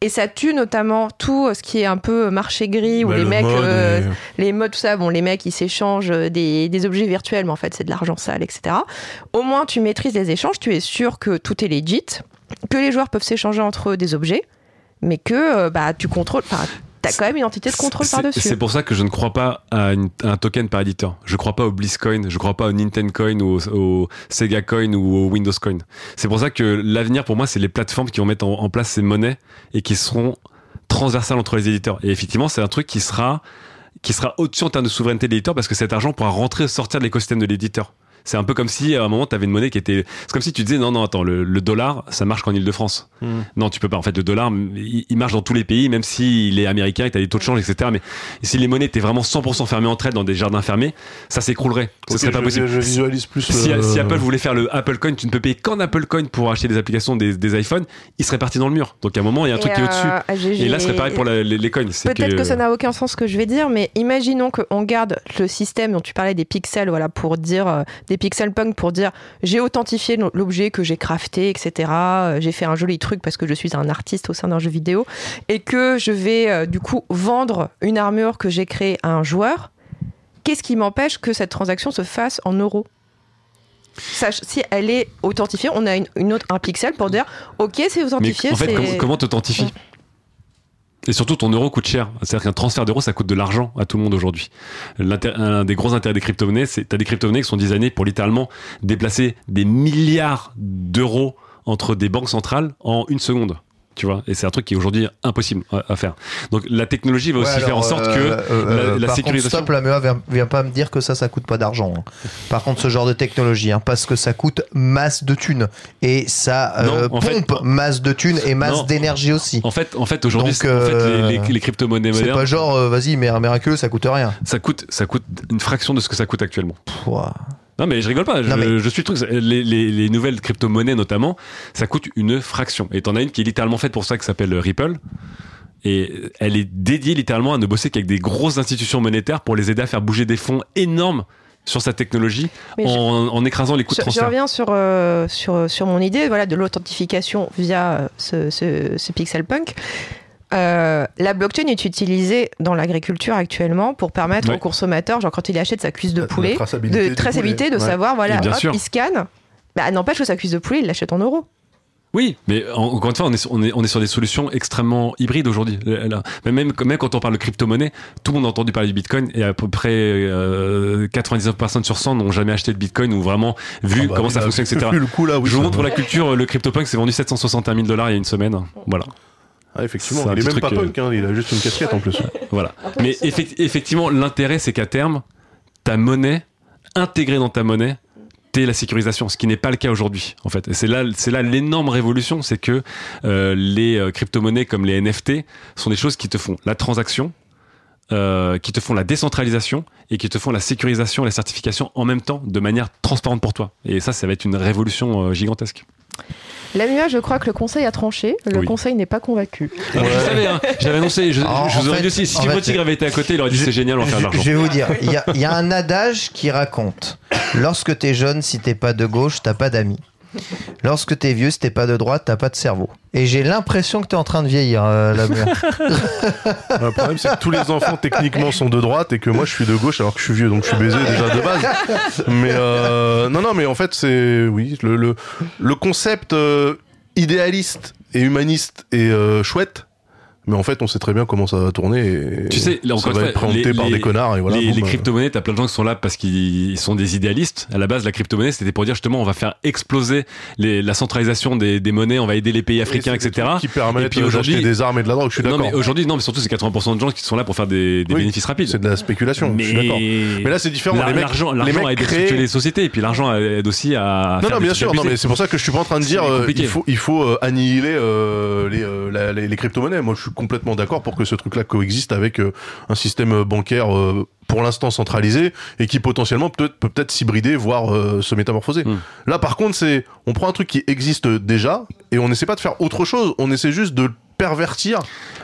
Et ça tue notamment tout ce qui est un peu marché gris où les mecs, euh, les modes, tout ça, bon, les mecs, ils s'échangent des, des, objets virtuels, mais en fait, c'est de l'argent sale, etc. Au moins, tu maîtrises les échanges, tu es sûr que tout est legit, que les joueurs peuvent s'échanger entre eux des objets, mais que euh, bah, tu contrôles t'as quand même une entité de contrôle par-dessus.
C'est pour ça que je ne crois pas à, un token par éditeur. Je crois pas au Blizzcoin, je crois pas au Nintendo Coin ou au, Sega Coin ou au Windows Coin. C'est pour ça que l'avenir pour moi, c'est les plateformes qui vont mettre en, place ces monnaies et qui seront transversales entre les éditeurs. Et effectivement, c'est un truc qui sera qui sera au-dessus en termes de souveraineté de l'éditeur parce que cet argent pourra rentrer sortir de l'écosystème de l'éditeur. C'est un peu comme si à un moment tu avais une monnaie qui était. C'est comme si tu disais non non attends le, dollar ça marche qu'en Ile-de-France. Hmm. Non tu peux pas en fait le dollar il, marche dans tous les pays même s'il est américain et t'as des taux de change etc. Mais si les monnaies étaient vraiment 100% fermées entre elles dans des jardins fermés ça s'écroulerait. Ce serait pas possible.
Je visualise plus.
Si, Apple voulait faire le Apple Coin tu ne peux payer qu'en Apple Coin pour acheter des applications des, des iPhones il serait parti dans le mur. Donc à un moment il y a un truc qui est au-dessus. Et là ce serait pareil pour les, coins.
Peut-être que, ça n'a aucun sens ce que je vais dire mais imaginons qu'on garde le système dont tu parlais des pixels voilà pour dire euh, des pixels punk pour dire j'ai authentifié l'objet que j'ai crafté, etc. Euh, j'ai fait un joli truc parce que je suis un artiste au sein d'un jeu vidéo et que je vais euh, du coup vendre une armure que j'ai créée à un joueur. Qu'est-ce qui m'empêche que cette transaction se fasse en euros? Si elle est authentifiée, on a une, autre, un pixel pour dire ok, c'est authentifié.
en fait, comment t'authentifies? Et surtout, ton euro coûte cher. C'est-à-dire qu'un transfert d'euros, ça coûte de l'argent à tout le monde aujourd'hui. Un des gros intérêts des crypto-monnaies, c'est t'as des crypto-monnaies qui sont designées pour littéralement déplacer des milliards d'euros entre des banques centrales en une seconde tu vois et c'est un truc qui est aujourd'hui impossible à, faire. Donc la technologie va aussi faire en sorte que euh, euh, la,
par
sécurisation
contre, stop, la MEA vient, pas me dire que ça ça coûte pas d'argent hein. par contre ce genre de technologie hein, parce que ça coûte masse de thunes. Et ça euh, pompe masse de thunes et masse d'énergie aussi.
En fait en fait aujourd'hui en fait, les, les, crypto-monnaies modernes
c'est pas genre vas-y mais un miraculeux ça coûte rien.
Ça coûte ça coûte une fraction de ce que ça coûte actuellement
non,
mais je rigole pas. Je, suis le truc. Les, les, nouvelles crypto-monnaies, notamment, ça coûte une fraction. Et t'en as une qui est littéralement faite pour ça, qui s'appelle Ripple. Et elle est dédiée littéralement à ne bosser qu'avec des grosses institutions monétaires pour les aider à faire bouger des fonds énormes sur sa technologie en, écrasant les coûts de transfert.
Je reviens sur, euh, sur, sur mon idée voilà, de l'authentification via euh, ce, ce, ce Pixel Punk. Euh, la blockchain est utilisée dans l'agriculture actuellement pour permettre aux consommateurs, genre quand il achète sa cuisse de poulet, de traçabilité, de savoir, voilà, hop, il scanne. Bah, n'empêche que sa cuisse de poulet, il l'achète en euros.
Oui, mais encore une fois, on est, on est, on est sur des solutions extrêmement hybrides aujourd'hui. Même, même quand on parle de crypto-monnaie, tout le monde a entendu parler du Bitcoin et à peu près euh, 99 personnes sur 100 n'ont jamais acheté de Bitcoin ou vraiment vu ah bah comment ça fonctionne, etc.
Le coup, là, oui,
Je vous montre pour la culture, le CryptoPunk s'est vendu 761 000 dollars il y a une semaine. Voilà.
Ah, effectivement, il est même pas punk, hein, il a juste une casquette en plus.
voilà. Mais effectivement, l'intérêt, c'est qu'à terme, ta monnaie, intégrée dans ta monnaie, t'es la sécurisation, ce qui n'est pas le cas aujourd'hui, en fait. c'est là, c'est là l'énorme révolution, c'est que euh, les euh, crypto-monnaies comme les NFT sont des choses qui te font la transaction, euh, qui te font la décentralisation et qui te font la sécurisation, la certification en même temps, de manière transparente pour toi. Et ça, ça va être une révolution gigantesque.
La MUA, je crois que le conseil a tranché. Le conseil n'est pas convaincu.
Je savais, hein, j'avais annoncé. Je, vous aurais dit aussi, si Tigre avait été à côté, il aurait dit c'est génial, on va faire de l'argent.
Je vais vous dire, il y, y, a un adage qui raconte lorsque t'es jeune, si t'es pas de gauche, t'as pas d'amis. Lorsque t'es vieux, si t'es pas de droite, t'as pas de cerveau. Et j'ai l'impression que t'es en train de vieillir, euh, la mère.
Le problème, c'est que tous les enfants, techniquement, sont de droite et que moi, je suis de gauche alors que je suis vieux, donc je suis baisé déjà de base. Mais euh, non, non, mais en fait, c'est. Oui, le, concept euh, idéaliste et humaniste est chouette mais en fait, on sait très bien comment ça va tourner. Et
tu sais, là,
ça va être présenté par des connards. Et voilà,
les, les bah. crypto-monnaies, t'as plein de gens qui sont là parce qu'ils sont des idéalistes. À la base, la crypto-monnaie, c'était pour dire justement, on va faire exploser les, la centralisation des, des, monnaies, on va aider les pays africains, etc.
Qui permettent d'acheter des armes et de la drogue. Je suis d'accord.
Non, mais aujourd'hui, non, mais surtout, c'est 80% de gens qui sont là pour faire des, des bénéfices rapides.
C'est de la spéculation. Mais, je suis d'accord. Mais là, c'est différent.
L'argent, l'argent aide les sociétés, et puis l'argent aide aussi à.
Non, non, bien sûr. Non, mais c'est pour ça que je suis pas en train de dire, euh, il faut, il faut euh, annihiler euh, les crypto-monnaies. Moi, je suis complètement d'accord pour que ce truc-là coexiste avec euh, un système euh, bancaire euh, pour l'instant centralisé et qui potentiellement peut, peut peut-être s'hybrider, voire se métamorphoser. Hmm. Là, par contre, c'est on prend un truc qui existe déjà et on essaie pas de faire autre chose. On essaie juste de pervertir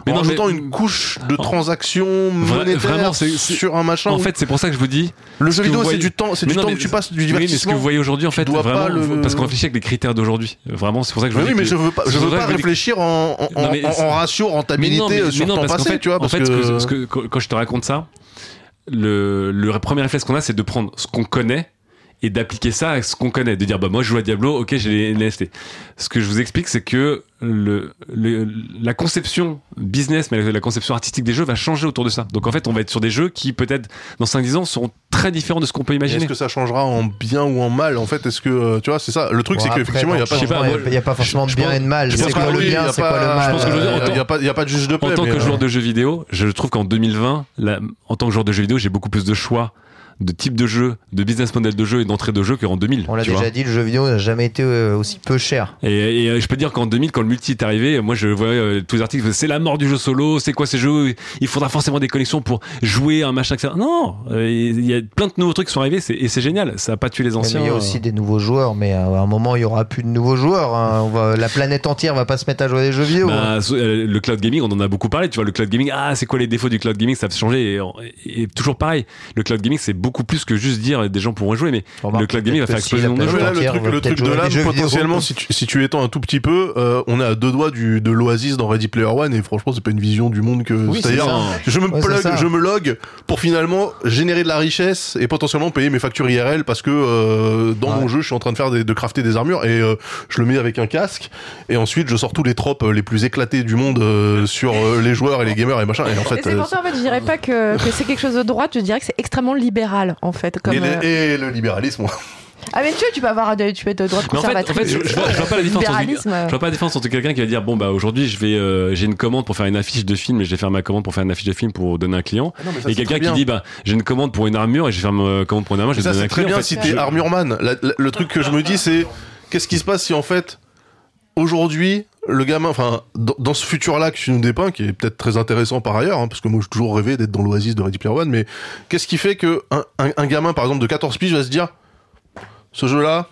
mais en ajoutant une couche de transactions monétaires sur un machin.
En fait, c'est pour ça que je vous dis.
Le jeu vidéo, c'est du temps, c'est du temps que tu passes du divertissement. Oui, mais
ce que vous voyez aujourd'hui, en fait, vraiment, le... parce qu'on réfléchit avec les critères d'aujourd'hui. Vraiment, c'est pour ça que je
vous dis. Oui, mais je veux pas, je veux pas réfléchir en, en, ratio rentabilité sur temps passé, tu vois.
En fait, quand je te raconte ça, le, le premier réflexe qu'on a, c'est de prendre ce qu'on connaît et d'appliquer ça à ce qu'on connaît, de dire bah moi je joue à Diablo, ok j'ai les NFT. Ce que je vous explique c'est que le, la conception business, mais la conception artistique des jeux va changer autour de ça. Donc en fait on va être sur des jeux qui peut-être dans 5-10 ans seront très différents de ce qu'on peut imaginer.
Est-ce que ça changera en bien ou en mal en fait? Est-ce que euh, tu vois c'est ça Le truc c'est qu'effectivement il n'y a pas,
il y a pas forcément de bien et de mal. C'est quoi le bien, c'est quoi le mal?
Il n'y a pas il y a pas de juge de paix.
En tant que joueur de jeux vidéo, je trouve qu'en 2020, en tant que joueur de jeux vidéo, j'ai beaucoup plus de choix de type de jeu, de business model de jeu et d'entrée de jeu qu'en 2000.
On l'a déjà dit, le jeu vidéo n'a jamais été euh, aussi peu cher.
Et, euh, je peux dire qu'en 2000, quand le multi est arrivé, moi je voyais euh, tous les articles, c'est la mort du jeu solo, c'est quoi ces jeux Il faudra forcément des connexions pour jouer un machin, etc. Non, il y a plein de nouveaux trucs qui sont arrivés et c'est génial, ça n'a pas tué les anciens.
il y a aussi des nouveaux joueurs, mais à un moment il y aura plus de nouveaux joueurs. Hein. la planète entière va pas se mettre à jouer à des jeux vidéo.
Bah, le cloud gaming, on en a beaucoup parlé. Tu vois, le cloud gaming, ah c'est quoi les défauts du cloud gaming Ça a changé et, et toujours pareil. Le cloud gaming, c'est beaucoup plus que juste dire des gens pourront y jouer, mais
Remarque,
le cloud gaming va faire exploser le nombre de joueurs.
Là, le truc, le de l'âme, potentiellement, si tu, si tu étends un tout petit peu, euh, on est à deux doigts du, de l'Oasis dans Ready Player One, et franchement, c'est pas une vision du monde que.
Oui, c'est
C'est-à-dire,
ça.
je me
Ouais,
plug, je me log pour finalement générer de la richesse et potentiellement payer mes factures IRL parce que euh, dans
Ouais.
mon jeu, je suis en train de faire des, de crafter des armures et euh, je le mets avec un casque et ensuite je sors tous les tropes les plus éclatés du monde euh, sur euh, les joueurs et les gamers et machin. Et en fait,
c'est pour ça, en fait, je dirais pas que, que c'est quelque chose de droite, je dirais que c'est extrêmement libéral, en fait. Comme,
et, le,
euh,
et le libéralisme.
Ah, mais tu vois, tu peux avoir tu peux être de droite
Mais en fait, en
conservatrice.
fait, je, je vois, je vois pas la différence entre, je vois pas la différence entre quelqu'un qui va dire bon bah aujourd'hui je vais euh, j'ai une commande pour faire une affiche de film et je vais faire ma commande pour faire une affiche de film pour donner un client
non, ça,
et quelqu'un qui dit bah j'ai une commande pour une armure et je vais faire ma commande pour une armure je vais
Ça,
donner
c'est
un
très
client
bien
en fait.
si t'es
Je-.
La- la- le truc que je me dis, c'est qu'est-ce qui se passe si en fait, aujourd'hui, le gamin, enfin, dans, ce futur-là que tu nous dépeins, qui est peut-être très intéressant par ailleurs, hein, parce que moi j'ai toujours rêvé d'être dans l'oasis de Ready Player One, mais qu'est-ce qui fait que un, un- un gamin, par exemple, de 14 piges va se dire, ce jeu-là,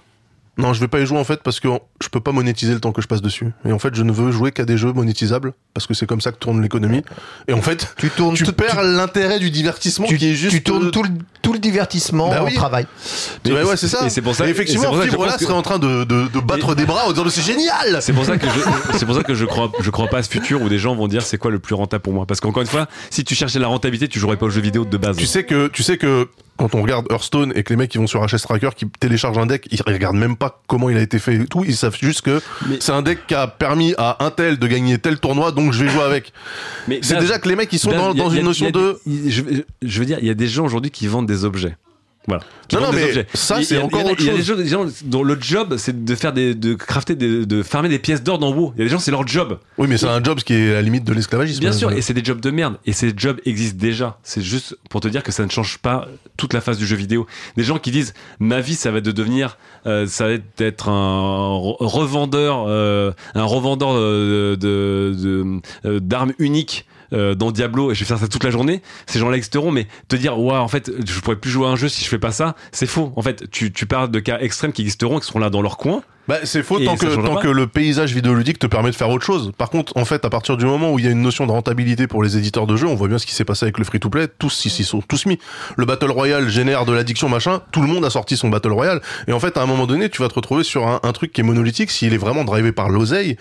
non, je vais pas y jouer en fait parce que je peux pas monétiser le temps que je passe dessus. Et en fait, je ne veux jouer qu'à des jeux monétisables parce que c'est comme ça que tourne l'économie. Et en fait,
Tu tournes,
tu perds l'intérêt du divertissement
tu,
qui est juste
tu tournes
euh,
tout le, tout le divertissement
Bah
en
oui.
travail.
Mais
Ouais, ouais, c'est ça.
et c'est pour ça
Et effectivement,
pour ça que je
Fibre là
que-
serait en train de, de, de battre des bras en disant c'est génial.
C'est pour ça que je, c'est pour ça que je crois, je crois pas à ce futur où des gens vont dire c'est quoi le plus rentable pour moi? Parce qu'encore une fois, si tu cherchais la rentabilité, tu jouerais pas aux jeux vidéo de base.
Tu sais que tu sais que quand on regarde Hearthstone et que les mecs qui vont sur HS Tracker qui téléchargent un deck, ils regardent même pas comment il a été fait et tout, ils savent juste que
Mais-
c'est un deck qui a permis à un tel de gagner tel tournoi donc je vais jouer avec.
Mais
C'est déjà que les mecs ils sont dans,
a- a-
une notion
a
de
je veux dire, il y a des gens aujourd'hui qui vendent des objets. Voilà.
Non, non, mais
objets.
ça, c'est
il y a-
encore
il y a-
autre
Il y a des
chose.
gens, dont le job, c'est de faire des, de crafter des, de farmer des pièces d'or dans WoW. Il y a des gens, c'est leur job.
Oui, mais c'est un job qui est à la limite de l'esclavagisme.
Bien sûr,
Ouais.
et c'est des jobs de merde. Et ces jobs existent déjà. C'est juste pour te dire que ça ne change pas toute la phase du jeu vidéo. Des gens qui disent ma vie, ça va être de devenir, euh, ça va être d'être un re- revendeur, euh, un revendeur euh, de d'armes uniques. Euh, dans Diablo et je vais faire ça toute la journée ces gens-là existeront mais te dire ouais en fait je pourrais plus jouer à un jeu si je fais pas ça c'est faux en fait tu, tu parles de cas extrêmes qui existeront qui seront là dans leur coin
Bah, c'est faux
Et
tant, que, tant que le paysage vidéoludique te permet de faire autre chose. Par contre, en fait, à partir du moment où il y a une notion de rentabilité pour les éditeurs de jeux, on voit bien ce qui s'est passé avec le free-to-play, tous ils s'y sont tous mis. Le Battle Royale génère de l'addiction, machin, tout le monde a sorti son Battle Royale. Et en fait, à un moment donné, tu vas te retrouver sur un, un truc qui est monolithique, s'il est vraiment drivé par l'oseille.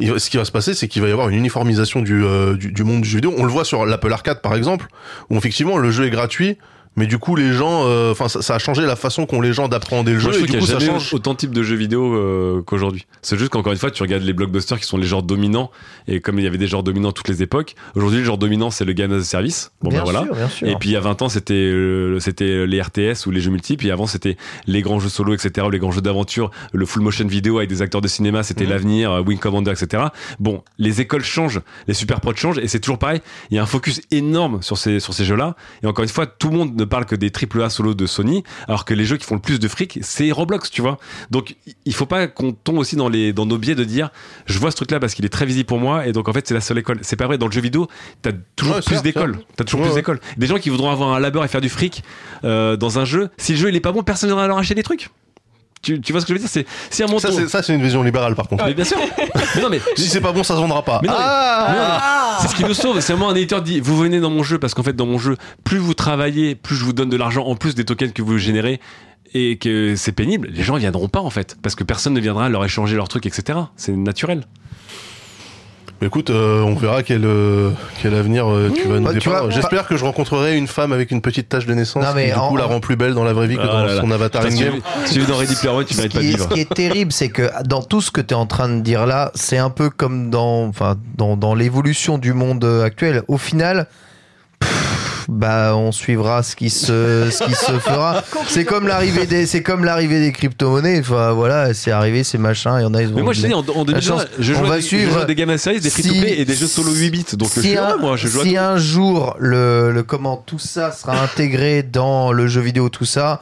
Ce qui va se passer, c'est qu'il va y avoir une uniformisation du, euh, du, du monde du jeu vidéo. On le voit sur l'Apple Arcade, par exemple, où effectivement le jeu est gratuit, mais du coup les gens, euh, enfin ça, ça a changé la façon qu'ont les gens d'appréhender le
Moi,
jeu.
je
Et
trouve
du
qu'il
coup,
y a
ça
jamais
change.
autant de types de jeux vidéo euh, qu'aujourd'hui. C'est juste qu'encore une fois, tu regardes les blockbusters qui sont les genres dominants, et comme il y avait des genres dominants toutes les époques, aujourd'hui, le genre dominant, c'est le game as a service. Bon,
bien
ben voilà.
sûr, bien sûr.
Et puis il y a 20 ans, c'était euh, c'était les RTS ou les jeux multiples. Et avant, c'était les grands jeux solo, etc. ou les grands jeux d'aventure, le full motion vidéo avec des acteurs de cinéma, c'était
Mhm.
l'avenir, euh, Wing Commander, etc. Bon, les écoles changent, les super prods changent, et c'est toujours pareil. Il y a un focus énorme sur ces sur ces jeux-là. Et encore une fois, tout le monde ne parle que des triple A solo de Sony, alors que les jeux qui font le plus de fric, c'est Roblox, tu vois. Donc il faut pas qu'on tombe aussi dans les dans nos biais de dire, je vois ce truc-là parce qu'il est très visible pour moi, et donc en fait c'est la seule école. C'est pas vrai. Dans le jeu vidéo, t'as toujours
Ouais,
plus d'écoles. T'as toujours
Ouais,
plus
ouais.
d'écoles. Des gens qui voudront avoir un labeur et faire du fric euh, dans un jeu. Si le jeu il est pas bon, personne ne viendra leur acheter des trucs. Tu, tu vois ce que je veux dire? C'est mon
Ça, c'est, ça, c'est une vision libérale, par contre.
Mais bien sûr. Mais non mais
Si c'est pas bon, ça se vendra pas.
Mais non,
ah
mais c'est ce qui nous sauve. C'est vraiment un éditeur dit vous venez dans mon jeu parce qu'en fait dans mon jeu, plus vous travaillez, plus je vous donne de l'argent en plus des tokens que vous générez et que c'est pénible. Les gens viendront pas en fait parce que personne ne viendra leur échanger leurs trucs, etc. C'est naturel.
Écoute, euh, on verra quel, euh, quel avenir euh, tu vas nous
Bah,
dépeindre. J'espère que je rencontrerai une femme avec une petite tache de naissance
Non, mais
qui du
en-
coup la rend plus belle dans la vraie vie que
Ah
dans
là là.
son avatar in-game.
tu- si dans Ready Player One, tu
ce
mérites pas de vivre.
ce qui est terrible, c'est que dans tout ce que tu es en train de dire là, c'est un peu comme dans, enfin, dans, dans l'évolution du monde actuel. Au final, bah, on suivra ce qui se, ce qui se fera. C'est comme l'arrivée des, c'est comme l'arrivée des crypto-monnaies. Enfin, voilà, c'est arrivé, c'est machin. Il y en a, ils ont.
Mais moi je te dis en, en 2020,
chance,
je
on
joue,
va
à des, je
suivre
des gammes à séries, des
si-
free-to-play et des jeux solo 8 bits. Donc je
si
suis
un,
moi, je joue à
si un jour le, le comment tout ça sera intégré dans le jeu vidéo, tout ça,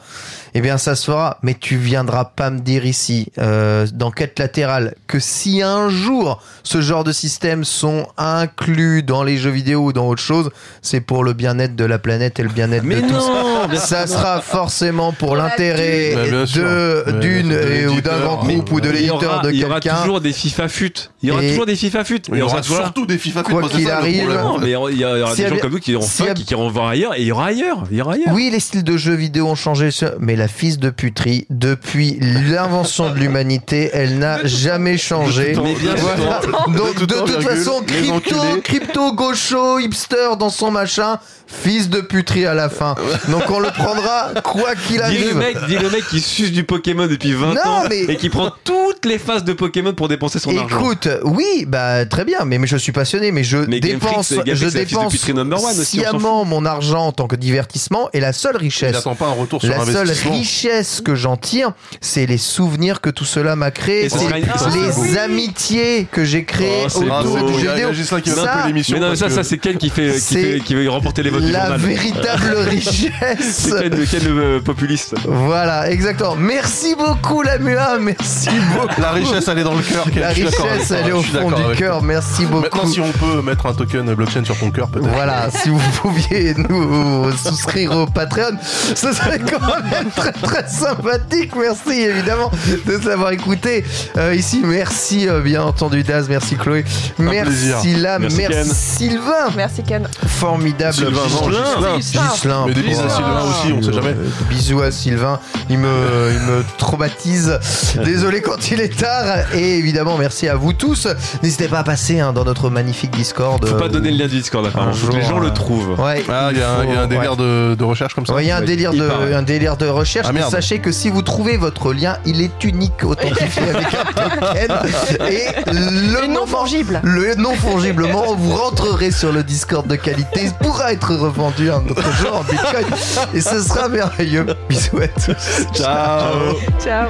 eh bien ça se fera. Mais tu viendras pas me dire ici, euh, dans quête latérale, que si un jour ce genre de systèmes sont inclus dans les jeux vidéo ou dans autre chose, c'est pour le bien-être de la planète et le bien-être de tous.
non non, bien
ça sera forcément pour l'intérêt de d'une ou d'un grand groupe ou de l'éditeur de
Il y aura
quelqu'un.
toujours des FIFA fut. Il y aura toujours des FIFA fut.
Il y aura surtout des FIFA
Quoi
moi, c'est
qu'il arrive.
mais il y aura, il y aura
S'il y
des
a
gens comme nous qui iront qui voir ailleurs. Et il y aura ailleurs. Il y aura ailleurs.
Oui, les styles de jeux vidéo ont changé, mais la fils de puterie, depuis l'invention de l'humanité, elle n'a jamais changé.
Mais bien sûr.
Voilà. Donc,
De
toute façon, crypto, crypto, gaucho, hipster dans son machin, fils de puterie à la fin. Donc, on le prendra quoi qu'il
Dis le,
arrive.
mec, dis le mec qui suce du Pokémon depuis 20
Non,
ans
mais-
et qui prend toutes les phases de Pokémon pour dépenser son argent.
Écoute, oui, bah très bien, mais, mais je suis passionné, mais je
Mais
dépense,
Freak,
je dépense
aussi,
sciemment mon argent en tant que divertissement et la seule
Il
richesse
n'attend pas un retour sur
La seule. Richesse que j'en tire, c'est les souvenirs que tout cela m'a créé, c'est les
beau.
amitiés que j'ai créées
Oh, c'est
autour
Ah,
du jeu vidéo.
Mais non, ça, ça c'est Ken qui fait, qui
C'est
fait, qui veut remporter les votes du
la véritable richesse.
C'est Ken, Ken le euh, populiste.
Voilà, exactement. Merci beaucoup la MUA, merci beaucoup.
La richesse, elle est dans le cœur.
La richesse, elle est au fond du cœur. Merci beaucoup.
Maintenant, si on peut mettre un token blockchain sur ton cœur, peut-être.
Voilà, si vous pouviez nous souscrire au Patreon, ce serait quand même très très sympathique. Merci évidemment de nous avoir écouté euh, ici. Merci euh, bien entendu Daz, merci Chloé, merci
plaisir.
Lam,
Merci.
Sylvain,
Merci Ken.
formidable.
Sylvain,
Gislain.
Gislain.
Gislain,
Mais des bises à Sylvain aussi, on sait jamais.
Euh, bisous à Sylvain, il me, il me traumatise. Désolé quand il est tard. Et évidemment, merci à vous tous. N'hésitez pas à passer hein, dans notre magnifique Discord.
Faut pas
euh,
donner le lien du Discord apparemment. les gens
euh,
le trouvent.
Ouais,
Ah, il y a un- il y a un
faut-
délire
ouais.
de de recherche comme ça.
Ouais, il y a un
Ouais,
délire, de,
paraît.
Recherche,
Ah,
mais sachez que si vous trouvez votre lien, il est unique, authentifié avec un token. Et le
Et non
moment-
fongible.
Le non fongiblement, vous rentrerez sur le Discord de qualité, il pourra être revendu un autre jour en Bitcoin. Et ce sera merveilleux. Bisous à tous.
Ciao.
Ciao.